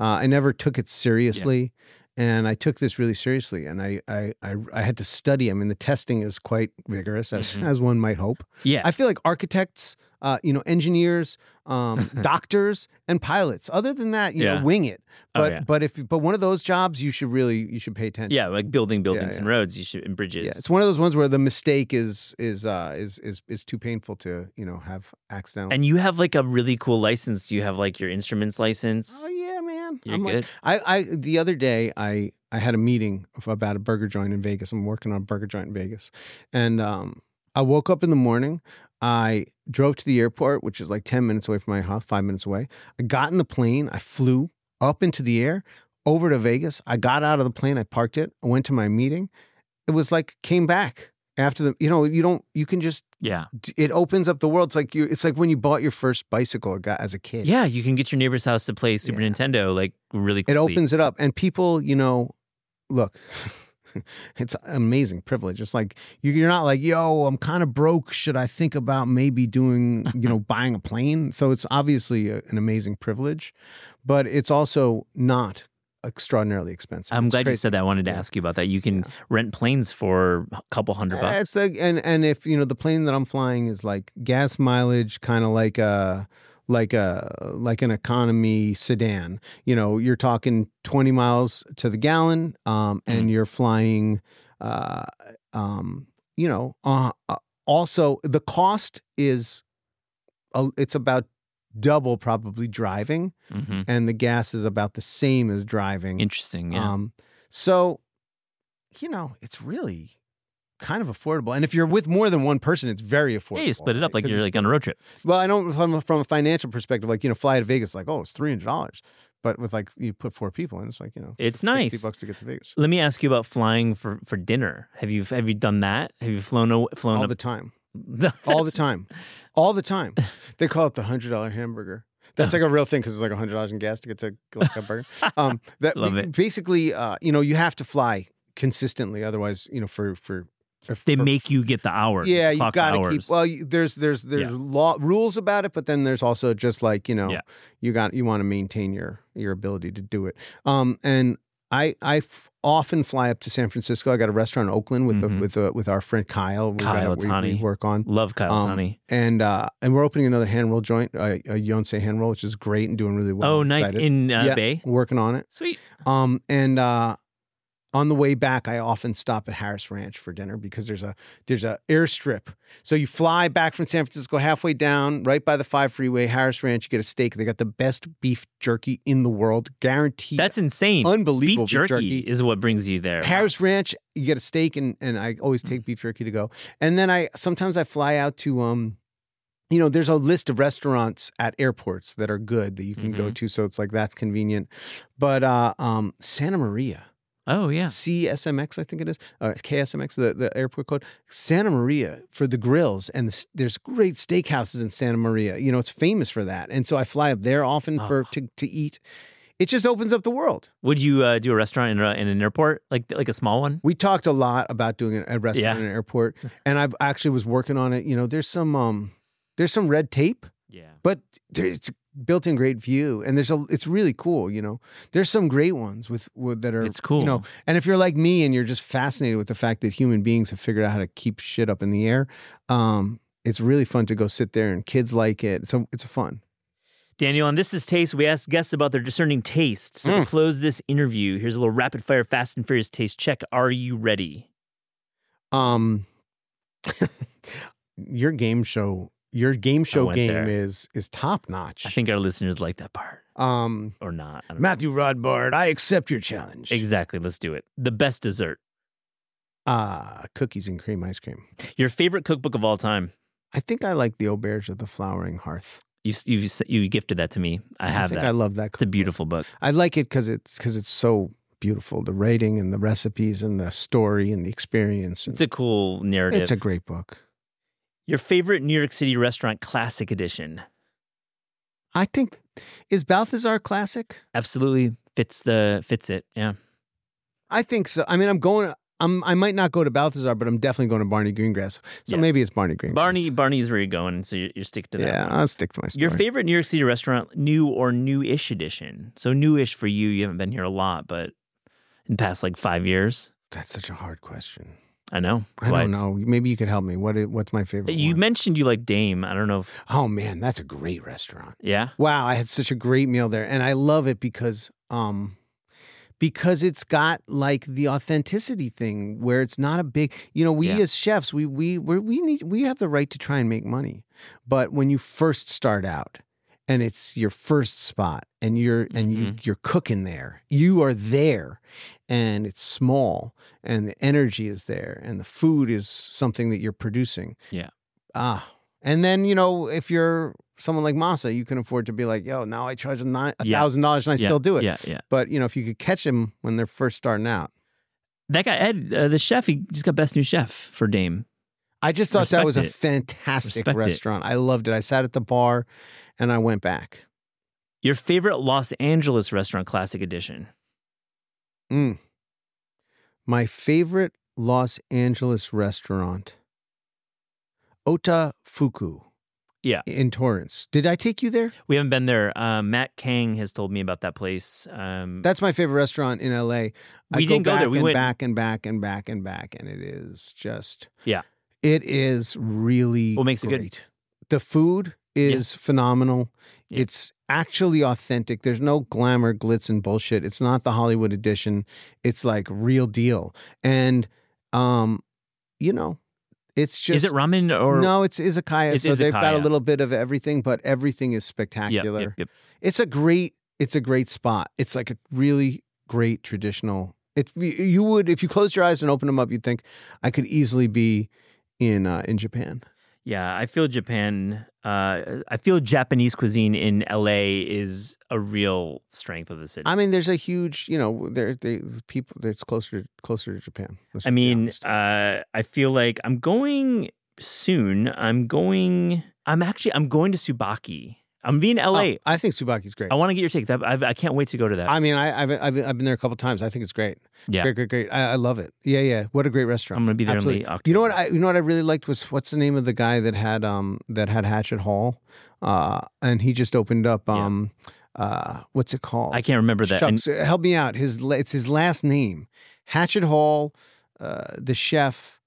[SPEAKER 1] uh, i never took it seriously and i took this really seriously and I, I i i had to study i mean the testing is quite rigorous, as
[SPEAKER 2] Mhm.
[SPEAKER 1] as one might hope
[SPEAKER 2] yeah.
[SPEAKER 1] i feel like architects uh, you know, engineers, um, doctors, and pilots. Other than that, you
[SPEAKER 2] Yeah.
[SPEAKER 1] know, wing it.
[SPEAKER 2] Oh,
[SPEAKER 1] But
[SPEAKER 2] yeah.
[SPEAKER 1] but if but one of those jobs, you should really you should pay attention.
[SPEAKER 2] yeah, like building buildings and
[SPEAKER 1] yeah.
[SPEAKER 2] roads. You should and bridges.
[SPEAKER 1] Yeah, it's one of those ones where the mistake is is uh is is is too painful to you know have accidental.
[SPEAKER 2] and you have like a really cool license. You have like your instruments license.
[SPEAKER 1] oh yeah, man.
[SPEAKER 2] You're
[SPEAKER 1] I'm like-
[SPEAKER 2] good.
[SPEAKER 1] I I the other day I I had a meeting about a burger joint in Vegas. I'm working on a burger joint in Vegas, and um I woke up in the morning. I drove to the airport, which is like ten minutes away from my house, five minutes away. I got in the plane. I flew up into the air over to Vegas. I got out of the plane. I parked it. I went to my meeting. It was like came back after the. You know, you don't. You can just
[SPEAKER 2] yeah.
[SPEAKER 1] it opens up the world. It's like you. It's like when you bought your first bicycle got- as a kid.
[SPEAKER 2] Yeah, you can get your neighbor's house to play Super
[SPEAKER 1] Yeah.
[SPEAKER 2] Nintendo like really
[SPEAKER 1] it opens it up, and people, you know, look. it's an amazing privilege. It's like you- you're not like, yo, I'm kind of broke. Should I think about maybe doing, you know, buying a plane? So it's obviously a, an amazing privilege, but it's also not extraordinarily expensive.
[SPEAKER 2] I'm
[SPEAKER 1] It's
[SPEAKER 2] glad you said that. I wanted to
[SPEAKER 1] Yeah.
[SPEAKER 2] ask you about that. You can rent planes for a couple hundred
[SPEAKER 1] Uh,
[SPEAKER 2] bucks.
[SPEAKER 1] It's like, and and if you know the plane that I'm flying is like gas mileage, kind of like a like a like an economy sedan. You know, you're talking 20 miles to the gallon, um, and you're flying, uh, um, you know, uh, uh, also the cost is, it's about double probably driving,
[SPEAKER 2] hmm
[SPEAKER 1] and the gas is about the same as driving.
[SPEAKER 2] Interesting. Yeah.
[SPEAKER 1] Um, so, you know, it's really kind of affordable. And if you're with more than one person, it's very affordable.
[SPEAKER 2] yeah, you split it up
[SPEAKER 1] right?
[SPEAKER 2] like you're like on a road trip.
[SPEAKER 1] Well, I don't from from a financial perspective, like you know, fly to Vegas, like oh, it's three hundred dollars. But with like you put four people in, it's like you know,
[SPEAKER 2] It's
[SPEAKER 1] 60
[SPEAKER 2] nice.
[SPEAKER 1] bucks to get to Vegas
[SPEAKER 2] Let me ask you about flying for, for dinner. Have you have you done that? Have you flown a, flown
[SPEAKER 1] all
[SPEAKER 2] up
[SPEAKER 1] the time, all the time, all the time. They call it the hundred dollar hamburger. That's like a real thing because it's like hundred dollars in gas to get to like a burger. Um, that
[SPEAKER 2] Love it.
[SPEAKER 1] basically, uh, you know, you have to fly consistently, otherwise, you know, for for if-
[SPEAKER 2] They
[SPEAKER 1] for
[SPEAKER 2] make you get the hour.
[SPEAKER 1] Yeah, you got to keep. Well, you, there's there's there's
[SPEAKER 2] Yeah.
[SPEAKER 1] law rules about it, but then there's also just like you know,
[SPEAKER 2] Yeah.
[SPEAKER 1] you got you want to maintain your your ability to do it. Um, and I I f- often fly up to San Francisco. I got a restaurant in Oakland with
[SPEAKER 2] Mhm.
[SPEAKER 1] the, with uh with our friend Kyle. We
[SPEAKER 2] Kyle
[SPEAKER 1] got, we, we work on.
[SPEAKER 2] Love Kyle
[SPEAKER 1] Um,
[SPEAKER 2] Tani.
[SPEAKER 1] And uh, and we're opening another hand roll joint, uh, a Yonsei hand roll, which is great and doing really well.
[SPEAKER 2] Oh, nice
[SPEAKER 1] excited.
[SPEAKER 2] in uh,
[SPEAKER 1] Yeah.
[SPEAKER 2] Bay.
[SPEAKER 1] working on it.
[SPEAKER 2] Sweet.
[SPEAKER 1] Um, and uh, on the way back, I often stop at Harris Ranch for dinner because there's a there's a airstrip. So you fly back from San Francisco, halfway down, right by the five freeway, Harris Ranch. You get a steak. They got the best beef jerky in the world, guaranteed.
[SPEAKER 2] That's insane.
[SPEAKER 1] unbelievable
[SPEAKER 2] beef jerky, is what brings you there.
[SPEAKER 1] Harris Ranch, you get a steak, and and I always
[SPEAKER 2] Mm.
[SPEAKER 1] take beef jerky to go. And then I sometimes I fly out to um, you know, there's a list of restaurants at airports that are good that you can go
[SPEAKER 2] Mhm.
[SPEAKER 1] to. So it's like that's convenient. But uh, um, Santa Maria.
[SPEAKER 2] Oh yeah.
[SPEAKER 1] CSMX, I think it is, uh, KSMX, the, the airport code. Santa Maria for the grills, and the, there's great steakhouses in Santa Maria. You know, it's famous for that, and so I fly up there often for
[SPEAKER 2] Oh.
[SPEAKER 1] to to eat. It just opens up the world.
[SPEAKER 2] Would you uh, do a restaurant in, a, in an airport, like like a small one?
[SPEAKER 1] We talked a lot about doing a restaurant
[SPEAKER 2] Yeah.
[SPEAKER 1] in an airport, and I actually was working on it. You know, there's some um, there's some red tape,
[SPEAKER 2] Yeah.
[SPEAKER 1] but there, it's built-in great view, and there's a it's really cool. You know, there's some great ones with, with that are
[SPEAKER 2] It's cool.
[SPEAKER 1] You know, and if you're like me and you're just fascinated with the fact that human beings have figured out how to keep shit up in the air, um, it's really fun to go sit there, and kids like it. It's a it's a fun.
[SPEAKER 2] Daniel, on This Is Taste, we ask guests about their discerning tastes. So
[SPEAKER 1] Mm.
[SPEAKER 2] to close this interview, here's a little rapid fire Fast and Furious taste check. Are you ready?
[SPEAKER 1] Um, your game show, your game show game
[SPEAKER 2] there.
[SPEAKER 1] is is top notch.
[SPEAKER 2] I think our listeners like that part
[SPEAKER 1] Um,
[SPEAKER 2] or not. I don't know.
[SPEAKER 1] Matthew Rodbard, I accept your challenge.
[SPEAKER 2] Exactly. Let's do it. The best dessert.
[SPEAKER 1] Ah, cookies and cream ice cream.
[SPEAKER 2] Your favorite cookbook of all time.
[SPEAKER 1] I think I like the Auberge of the Flowering Hearth.
[SPEAKER 2] You you you gifted that to me. I have
[SPEAKER 1] think
[SPEAKER 2] that.
[SPEAKER 1] I love that.
[SPEAKER 2] it's a beautiful book.
[SPEAKER 1] I like it because it's because it's so beautiful. The writing and the recipes and the story and the experience.
[SPEAKER 2] It's a cool narrative.
[SPEAKER 1] It's a great book.
[SPEAKER 2] Your favorite New York City restaurant classic edition.
[SPEAKER 1] I think is Balthazar classic.
[SPEAKER 2] Absolutely fits the fits it. Yeah.
[SPEAKER 1] I think so. I mean, I'm going. I'm. I might not go to Balthazar, but I'm definitely going to Barney Greengrass. So
[SPEAKER 2] Yeah.
[SPEAKER 1] maybe it's Barney Greengrass.
[SPEAKER 2] Barney Barney's where you're going, so you're, you're sticking to that.
[SPEAKER 1] Yeah,
[SPEAKER 2] one.
[SPEAKER 1] I'll stick to my story.
[SPEAKER 2] Your favorite New York City restaurant, new or new-ish edition. So new-ish for you. You haven't been here a lot, but in the past like five years,
[SPEAKER 1] That's such a hard question.
[SPEAKER 2] I know.
[SPEAKER 1] I don't know. Maybe you could help me. What? What's my favorite?
[SPEAKER 2] You
[SPEAKER 1] one?
[SPEAKER 2] mentioned you like Dame. I don't know if
[SPEAKER 1] Oh man, that's a great restaurant.
[SPEAKER 2] yeah.
[SPEAKER 1] Wow, I had such a great meal there, and I love it because um because it's got like the authenticity thing where it's not a big you know we
[SPEAKER 2] Yeah.
[SPEAKER 1] as chefs we we we we need we have the right to try and make money but when you first start out and it's your first spot and you're and you
[SPEAKER 2] Mm-hmm.
[SPEAKER 1] you're cooking there you are there and it's small and the energy is there and the food is something that you're producing
[SPEAKER 2] Yeah.
[SPEAKER 1] ah and then you know if you're someone like Masa, you can afford to be like, yo, now I charge a thousand dollars and I
[SPEAKER 2] yeah,
[SPEAKER 1] still do it.
[SPEAKER 2] Yeah, yeah.
[SPEAKER 1] But you know, if you could catch them when they're first starting out,
[SPEAKER 2] That guy Ed, uh, the chef, he just got best new chef for Dame.
[SPEAKER 1] I just thought that was a fantastic
[SPEAKER 2] Respect it.
[SPEAKER 1] restaurant. I loved it. I sat at the bar and I went back.
[SPEAKER 2] Your favorite Los Angeles restaurant classic edition.
[SPEAKER 1] Mm. My favorite Los Angeles restaurant, Ota Fuku.
[SPEAKER 2] Yeah.
[SPEAKER 1] In Torrance. Did I take you there?
[SPEAKER 2] We haven't been there. Uh, Matt Kang has told me about that place. Um,
[SPEAKER 1] That's my favorite restaurant in LA. I
[SPEAKER 2] We didn't go
[SPEAKER 1] back
[SPEAKER 2] there. We
[SPEAKER 1] and
[SPEAKER 2] went-
[SPEAKER 1] back and back and back and back, and it is just
[SPEAKER 2] Yeah.
[SPEAKER 1] It is really
[SPEAKER 2] What makes it good?
[SPEAKER 1] great. The food is phenomenal.
[SPEAKER 2] Yeah.
[SPEAKER 1] It's actually authentic. There's no glamour, glitz, and bullshit. It's not the Hollywood edition. It's like real deal. And um, you know, it's just
[SPEAKER 2] is it ramen or
[SPEAKER 1] no, it's izakaya.
[SPEAKER 2] It's
[SPEAKER 1] so they've got a little bit of everything, but everything is
[SPEAKER 2] Yep,
[SPEAKER 1] spectacular.
[SPEAKER 2] yep, yep.
[SPEAKER 1] It's a great it's a great spot. It's like a really great traditional. It you would if you closed your eyes and opened them up, you'd think I could easily be in uh, in Japan.
[SPEAKER 2] Yeah, I feel Japan. Uh, I feel Japanese cuisine in LA is a real strength of the city.
[SPEAKER 1] I mean, there's a huge, you know, there they people. It's closer closer to Japan.
[SPEAKER 2] I mean, uh, I feel like I'm going soon. I'm going. I'm actually. I'm going to Tsubaki. I'm being LA.
[SPEAKER 1] Oh, I think Tsubaki's great.
[SPEAKER 2] I want to get your take. That I've, I can't wait to go to that.
[SPEAKER 1] I mean, I, I've, I've I've been there a couple times. I think it's great.
[SPEAKER 2] yeah,
[SPEAKER 1] Great, great, great. I, I love it. Yeah, yeah. What a great restaurant.
[SPEAKER 2] I'm gonna be there
[SPEAKER 1] Absolutely.
[SPEAKER 2] in late
[SPEAKER 1] You know what? I you know what I really liked was what's the name of the guy that had um that had Hatchet Hall, uh, and he just opened up
[SPEAKER 2] Yeah.
[SPEAKER 1] um uh what's it called?
[SPEAKER 2] I can't remember that. And-
[SPEAKER 1] Shucks, help me out. His it's his last name, Hatchet Hall, uh, the chef,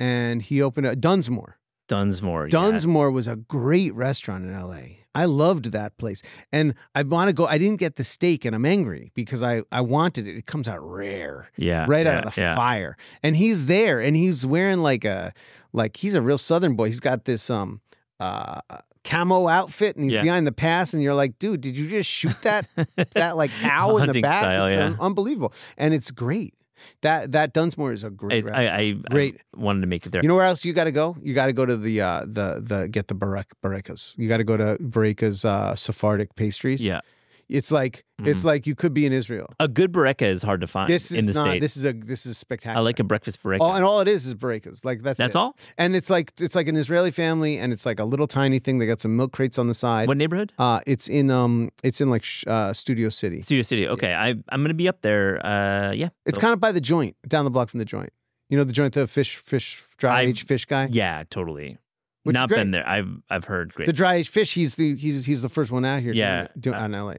[SPEAKER 1] and he opened up Dunsmoor.
[SPEAKER 2] Dunsmoor. yeah.
[SPEAKER 1] Dunsmoor was a great restaurant in LA. I loved that place. And I want to go I didn't get the steak and I'm angry because I I wanted it. It comes out rare.
[SPEAKER 2] Yeah,
[SPEAKER 1] Right
[SPEAKER 2] yeah,
[SPEAKER 1] out of the
[SPEAKER 2] yeah.
[SPEAKER 1] fire. And he's there and he's wearing like a like he's a real southern boy. He's got this um uh camo outfit and he's
[SPEAKER 2] Yeah.
[SPEAKER 1] behind the pass and you're like, dude, did you just shoot that that like cow in the back?
[SPEAKER 2] style,
[SPEAKER 1] it's
[SPEAKER 2] yeah.
[SPEAKER 1] un- unbelievable. And it's great. That that Dunsmoor is a great restaurant.
[SPEAKER 2] I, I,
[SPEAKER 1] Great.
[SPEAKER 2] I wanted to make it there.
[SPEAKER 1] You know where else you got to go? You got to go to the uh, the the get the barek, barekas. You got to go to Bareka's uh, Sephardic pastries.
[SPEAKER 2] yeah,
[SPEAKER 1] it's like it's like you could be in Israel.
[SPEAKER 2] a good bareka is hard to find
[SPEAKER 1] This is
[SPEAKER 2] in the
[SPEAKER 1] not.
[SPEAKER 2] states.
[SPEAKER 1] This is a this is spectacular.
[SPEAKER 2] I like a breakfast bareka.
[SPEAKER 1] all, and all it is is barekas. Like that's
[SPEAKER 2] That's
[SPEAKER 1] it.
[SPEAKER 2] all.
[SPEAKER 1] And it's like it's like an Israeli family, and it's like a little tiny thing. They got some milk crates on the side.
[SPEAKER 2] What neighborhood?
[SPEAKER 1] Uh, it's in um, it's in like uh, Studio City.
[SPEAKER 2] Studio City. Okay, I I'm gonna be up there. Uh, yeah,
[SPEAKER 1] It's
[SPEAKER 2] So-
[SPEAKER 1] kind of by the joint, down the block from the joint. You know the joint, the fish, fish, dry aged fish guy.
[SPEAKER 2] yeah, totally.
[SPEAKER 1] Which
[SPEAKER 2] Not been there. I've I've heard great.
[SPEAKER 1] The dry aged fish. He's the he's he's the first one out here.
[SPEAKER 2] Yeah.
[SPEAKER 1] it, do,
[SPEAKER 2] Uh,
[SPEAKER 1] out in LA.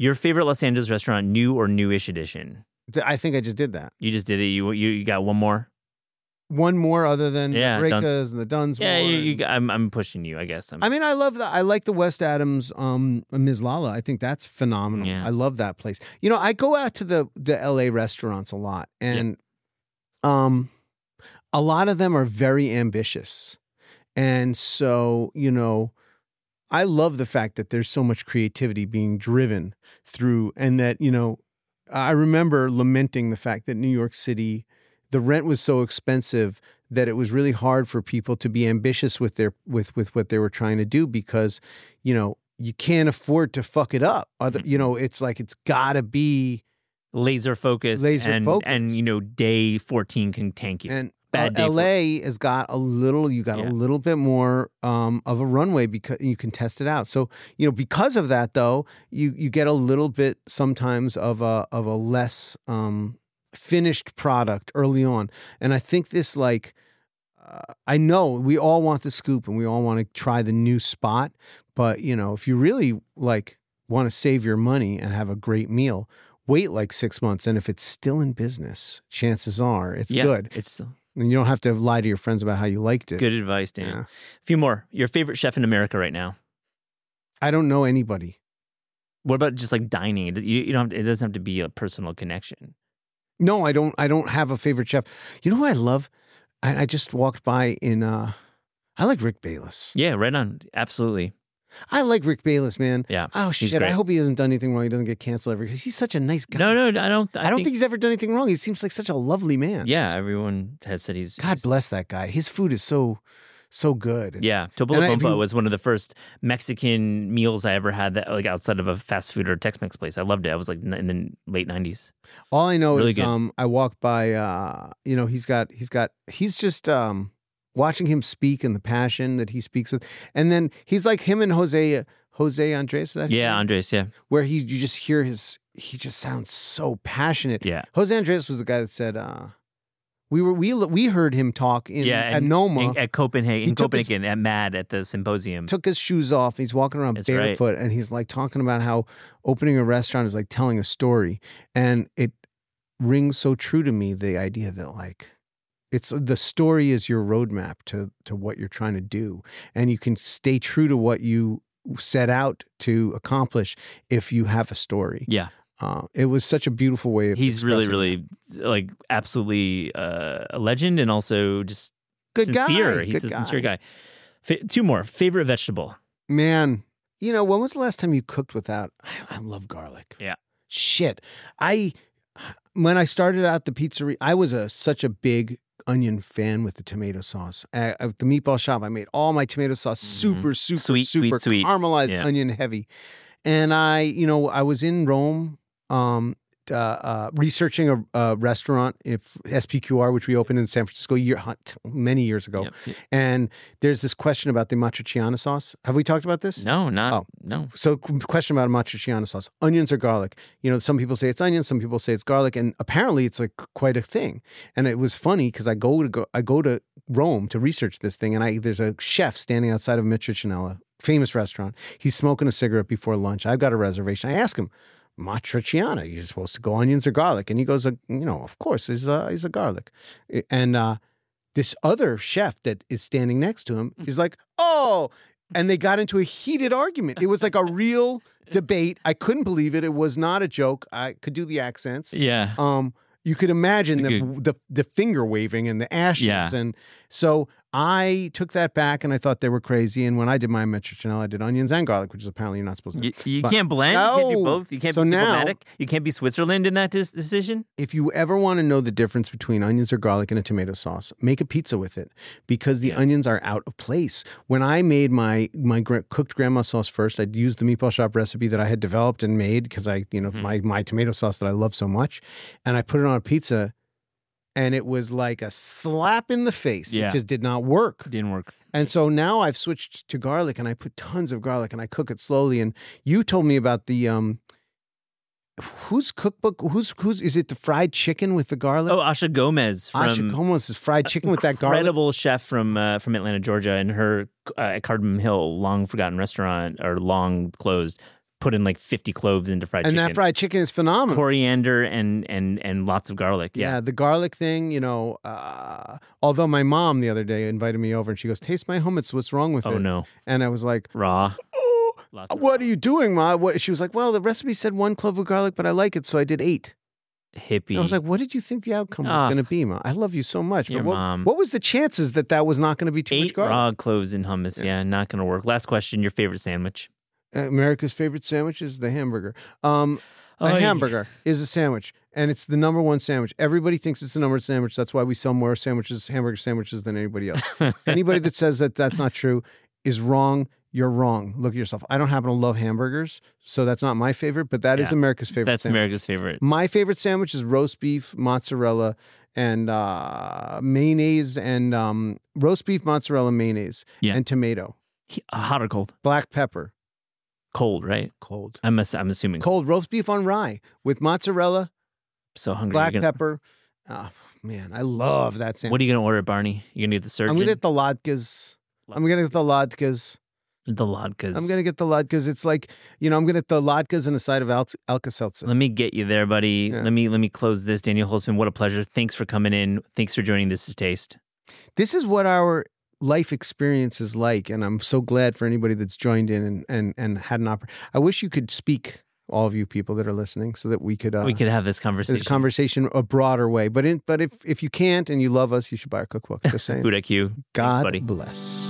[SPEAKER 2] Your favorite Los Angeles restaurant, new or newish edition?
[SPEAKER 1] I think I just did that.
[SPEAKER 2] You just did it. You you, you got one more.
[SPEAKER 1] one more other than
[SPEAKER 2] Yeah,
[SPEAKER 1] the
[SPEAKER 2] Duns-
[SPEAKER 1] Brekas and the Dunsmoor.
[SPEAKER 2] Yeah, you, you, I'm I'm pushing you. I guess. I'm,
[SPEAKER 1] I mean, I love that. I like the West Adams, um, Mizlala. I think that's phenomenal.
[SPEAKER 2] Yeah.
[SPEAKER 1] I love that place. You know, I go out to the the LA restaurants a lot, and um, a lot of them are very ambitious, and so you know, I love the fact that there's so much creativity being driven through, and that you know, I remember lamenting the fact that New York City, the rent was so expensive that it was really hard for people to be ambitious with their with with what they were trying to do because you know you can't afford to fuck it up other mm-hmm. you know it's like it's got to be
[SPEAKER 2] laser focused.
[SPEAKER 1] Laser
[SPEAKER 2] and,
[SPEAKER 1] focused.
[SPEAKER 2] And you know, day 14 can tank you.
[SPEAKER 1] and
[SPEAKER 2] Bad day
[SPEAKER 1] uh, LA has got a little you got
[SPEAKER 2] Yeah.
[SPEAKER 1] a little bit more um, of a runway because you can test it out so you know because of that though you you get a little bit sometimes of a of a less um, finished product early on and I think this like uh, I know we all want the scoop and we all want to try the new spot, but you know, if you really like want to save your money and have a great meal, wait like six months. And if it's still in business, chances are it's
[SPEAKER 2] yeah,
[SPEAKER 1] good.
[SPEAKER 2] It's
[SPEAKER 1] And you don't have to lie to your friends about how you liked it.
[SPEAKER 2] good advice, Dan.
[SPEAKER 1] Yeah.
[SPEAKER 2] A few more. Your favorite chef in America right now?
[SPEAKER 1] I don't know anybody.
[SPEAKER 2] What about just like dining? You, you don't. Have, it doesn't have to be a personal connection.
[SPEAKER 1] No, I don't. I don't have a favorite chef. You know who I love? I, I just walked by in. uh I like Rick Bayless.
[SPEAKER 2] Yeah, right on. Absolutely.
[SPEAKER 1] I like Rick Bayless, man.
[SPEAKER 2] Yeah.
[SPEAKER 1] Oh shit! I hope he hasn't done anything wrong. He doesn't get canceled ever because he's such a nice guy.
[SPEAKER 2] No, no, I don't. I,
[SPEAKER 1] I, don't think, he's ever done anything wrong. He seems like such a lovely man.
[SPEAKER 2] Yeah, everyone has said he's.
[SPEAKER 1] God
[SPEAKER 2] he's-
[SPEAKER 1] bless that guy. His food is so, so good.
[SPEAKER 2] Yeah,
[SPEAKER 1] And I- if
[SPEAKER 2] Topolobampo
[SPEAKER 1] you-
[SPEAKER 2] was one of the first Mexican meals I ever had that like outside of a fast food or Tex-Mex place. I loved it. I was like in the late nineties.
[SPEAKER 1] All I know
[SPEAKER 2] Really
[SPEAKER 1] is,
[SPEAKER 2] good.
[SPEAKER 1] um, I walked by. Uh, you know, he's got, he's got, he's just um, watching him speak and the passion that he speaks with, and then he's like him and Jose, Jose Andres. Is that
[SPEAKER 2] Yeah? Andres. Yeah,
[SPEAKER 1] where he, you just hear his, he just sounds so passionate.
[SPEAKER 2] yeah,
[SPEAKER 1] Jose Andres was the guy that said, uh, we were, we, we heard him talk in
[SPEAKER 2] yeah.
[SPEAKER 1] at Noma.
[SPEAKER 2] in- at Copenhagen,
[SPEAKER 1] He
[SPEAKER 2] in
[SPEAKER 1] took his-
[SPEAKER 2] at Mad at the symposium.
[SPEAKER 1] took his shoes off. He's walking around
[SPEAKER 2] That's right.
[SPEAKER 1] barefoot and he's like talking about how opening a restaurant is like telling a story. And it rings so true to me the idea that like it's the story is your roadmap to to what you're trying to do. And you can stay true to what you set out to accomplish if you have a story.
[SPEAKER 2] yeah,
[SPEAKER 1] Uh, it was such a beautiful way of
[SPEAKER 2] he's really, really like absolutely uh, a legend, and also just
[SPEAKER 1] Good
[SPEAKER 2] sincere.
[SPEAKER 1] guy,
[SPEAKER 2] He's
[SPEAKER 1] good
[SPEAKER 2] a sincere guy. Fa- two more favorite vegetable.
[SPEAKER 1] Man, you know, when was the last time you cooked without? I, I love garlic.
[SPEAKER 2] Yeah.
[SPEAKER 1] Shit. I, when I started out the pizzeria, I was a such a big onion fan with the tomato sauce. At, at the meatball shop, I made all my tomato sauce super, super,
[SPEAKER 2] Mm-hmm. Sweet, sweet,
[SPEAKER 1] super
[SPEAKER 2] sweet.
[SPEAKER 1] caramelized
[SPEAKER 2] Yeah.
[SPEAKER 1] onion heavy. And I, you know, I was in Rome, um, uh, uh, researching a, a restaurant, if SPQR, which we opened in San Francisco year, many years ago.
[SPEAKER 2] Yep. Yep.
[SPEAKER 1] And there's this question about the matriciana sauce. Have we talked about this?
[SPEAKER 2] No, not
[SPEAKER 1] Oh.
[SPEAKER 2] no.
[SPEAKER 1] So, question about matriciana sauce: onions or garlic? You know, some people say it's onions, some people say it's garlic, and apparently it's like quite a thing. And it was funny because I go to go, I go to Rome to research this thing, and I there's a chef standing outside of Matriciana, famous restaurant. He's smoking a cigarette before lunch. I've got a reservation. I ask him. Matriciana, you're supposed to go onions or garlic, and he goes, uh, you know, of course, he's a he's a garlic, and uh, this other chef that is standing next to him is like, oh, and they got into a heated argument. It was like a real debate. I couldn't believe it. It was not a joke. I could do the accents.
[SPEAKER 2] Yeah.
[SPEAKER 1] Um, you could imagine the, the the finger waving and the ashes,
[SPEAKER 2] Yeah.
[SPEAKER 1] and so I took that back, and I thought they were crazy. And when I did my Matriciana, I did onions and garlic, which is apparently you're not supposed to.
[SPEAKER 2] You, you
[SPEAKER 1] But-
[SPEAKER 2] can't blend. No. You can't do both. You can't
[SPEAKER 1] So
[SPEAKER 2] be
[SPEAKER 1] now-
[SPEAKER 2] You can't be Switzerland in that dis- decision.
[SPEAKER 1] if you ever want to know the difference between onions or garlic in a tomato sauce, make a pizza with it because the
[SPEAKER 2] Yeah.
[SPEAKER 1] onions are out of place. When I made my my gra- cooked grandma sauce first, I'd used the meatball shop recipe that I had developed and made because I, you know,
[SPEAKER 2] Mhm.
[SPEAKER 1] my my tomato sauce that I love so much, and I put it on a pizza, and it was like a slap in the face.
[SPEAKER 2] Yeah.
[SPEAKER 1] It just did not work.
[SPEAKER 2] Didn't work.
[SPEAKER 1] And so now I've switched to garlic, and I put tons of garlic, and I cook it slowly. And you told me about the um. Whose cookbook? Who's who's is it? The fried chicken with the garlic?
[SPEAKER 2] Oh, Asha Gomez from
[SPEAKER 1] Asha Gomez is fried chicken with that garlic.
[SPEAKER 2] incredible chef from uh, from Atlanta, Georgia, and her uh, at Cardamom Hill, long forgotten restaurant or long closed. Put in like 50 cloves into fried
[SPEAKER 1] and
[SPEAKER 2] chicken.
[SPEAKER 1] And that fried chicken is phenomenal.
[SPEAKER 2] coriander and and and lots of garlic.
[SPEAKER 1] yeah.
[SPEAKER 2] Yeah.
[SPEAKER 1] the garlic thing, you know. Uh, although my mom the other day invited me over and she goes, "Taste my hummus. What's wrong with it?"
[SPEAKER 2] Oh no.
[SPEAKER 1] And I was like,
[SPEAKER 2] Raw.
[SPEAKER 1] "Oh, what are you doing, ma?" What? She was like, "Well, the recipe said one clove of garlic, but I like it, so I did eight.
[SPEAKER 2] hippie.
[SPEAKER 1] And I was like, "What did you think the outcome was
[SPEAKER 2] Ah.
[SPEAKER 1] going to be, ma? I love you so much,
[SPEAKER 2] Your
[SPEAKER 1] but what,
[SPEAKER 2] mom.
[SPEAKER 1] what was the chances that that was not going to be too much
[SPEAKER 2] eight
[SPEAKER 1] garlic?"
[SPEAKER 2] raw cloves in hummus.
[SPEAKER 1] Yeah.
[SPEAKER 2] Yeah. not gonna work. Last question. Your favorite sandwich?
[SPEAKER 1] America's favorite sandwich is the hamburger. Um, a
[SPEAKER 2] yeah.
[SPEAKER 1] hamburger is a sandwich, and it's the number one sandwich. Everybody thinks it's the number one sandwich. That's why we sell more sandwiches, hamburger sandwiches, than anybody else. anybody that says that that's not true is wrong. You're wrong. Look at yourself. I don't happen to love hamburgers, so that's not my favorite. But that is
[SPEAKER 2] Yeah.
[SPEAKER 1] America's favorite.
[SPEAKER 2] That's
[SPEAKER 1] sandwich.
[SPEAKER 2] America's favorite.
[SPEAKER 1] My favorite sandwich is roast beef, mozzarella, and uh, mayonnaise, and um, roast beef, mozzarella, mayonnaise,
[SPEAKER 2] Yeah.
[SPEAKER 1] and tomato,
[SPEAKER 2] uh, hot or cold?
[SPEAKER 1] black pepper,
[SPEAKER 2] Cold, right?
[SPEAKER 1] cold.
[SPEAKER 2] I'm ass- I'm assuming
[SPEAKER 1] Cold roast beef on rye with mozzarella,
[SPEAKER 2] So hungry.
[SPEAKER 1] black
[SPEAKER 2] gonna-
[SPEAKER 1] pepper. Oh man, I love that sandwich.
[SPEAKER 2] What are you gonna order, Barney? You gonna get the surgeon?
[SPEAKER 1] I'm gonna get the latkes. I'm gonna get the latkes.
[SPEAKER 2] the latkes.
[SPEAKER 1] I'm gonna get the latkes. It's like you know, I'm gonna get the latkes and a side of Al- Alka Seltzer.
[SPEAKER 2] Let me get you there, buddy.
[SPEAKER 1] Yeah.
[SPEAKER 2] Let me let me close this. Daniel Holzman, what a pleasure. Thanks for coming in. Thanks for joining This Is Taste.
[SPEAKER 1] This is what our life experience is like, and I'm so glad for anybody that's joined in and and and had an opportunity. I wish you could speak, all of you people that are listening, so that we could uh,
[SPEAKER 2] we could have this conversation.
[SPEAKER 1] this conversation a broader way. But in, but if if you can't and you love us, you should buy our cookbook. Just saying.
[SPEAKER 2] Food IQ.
[SPEAKER 1] God
[SPEAKER 2] buddy.
[SPEAKER 1] bless.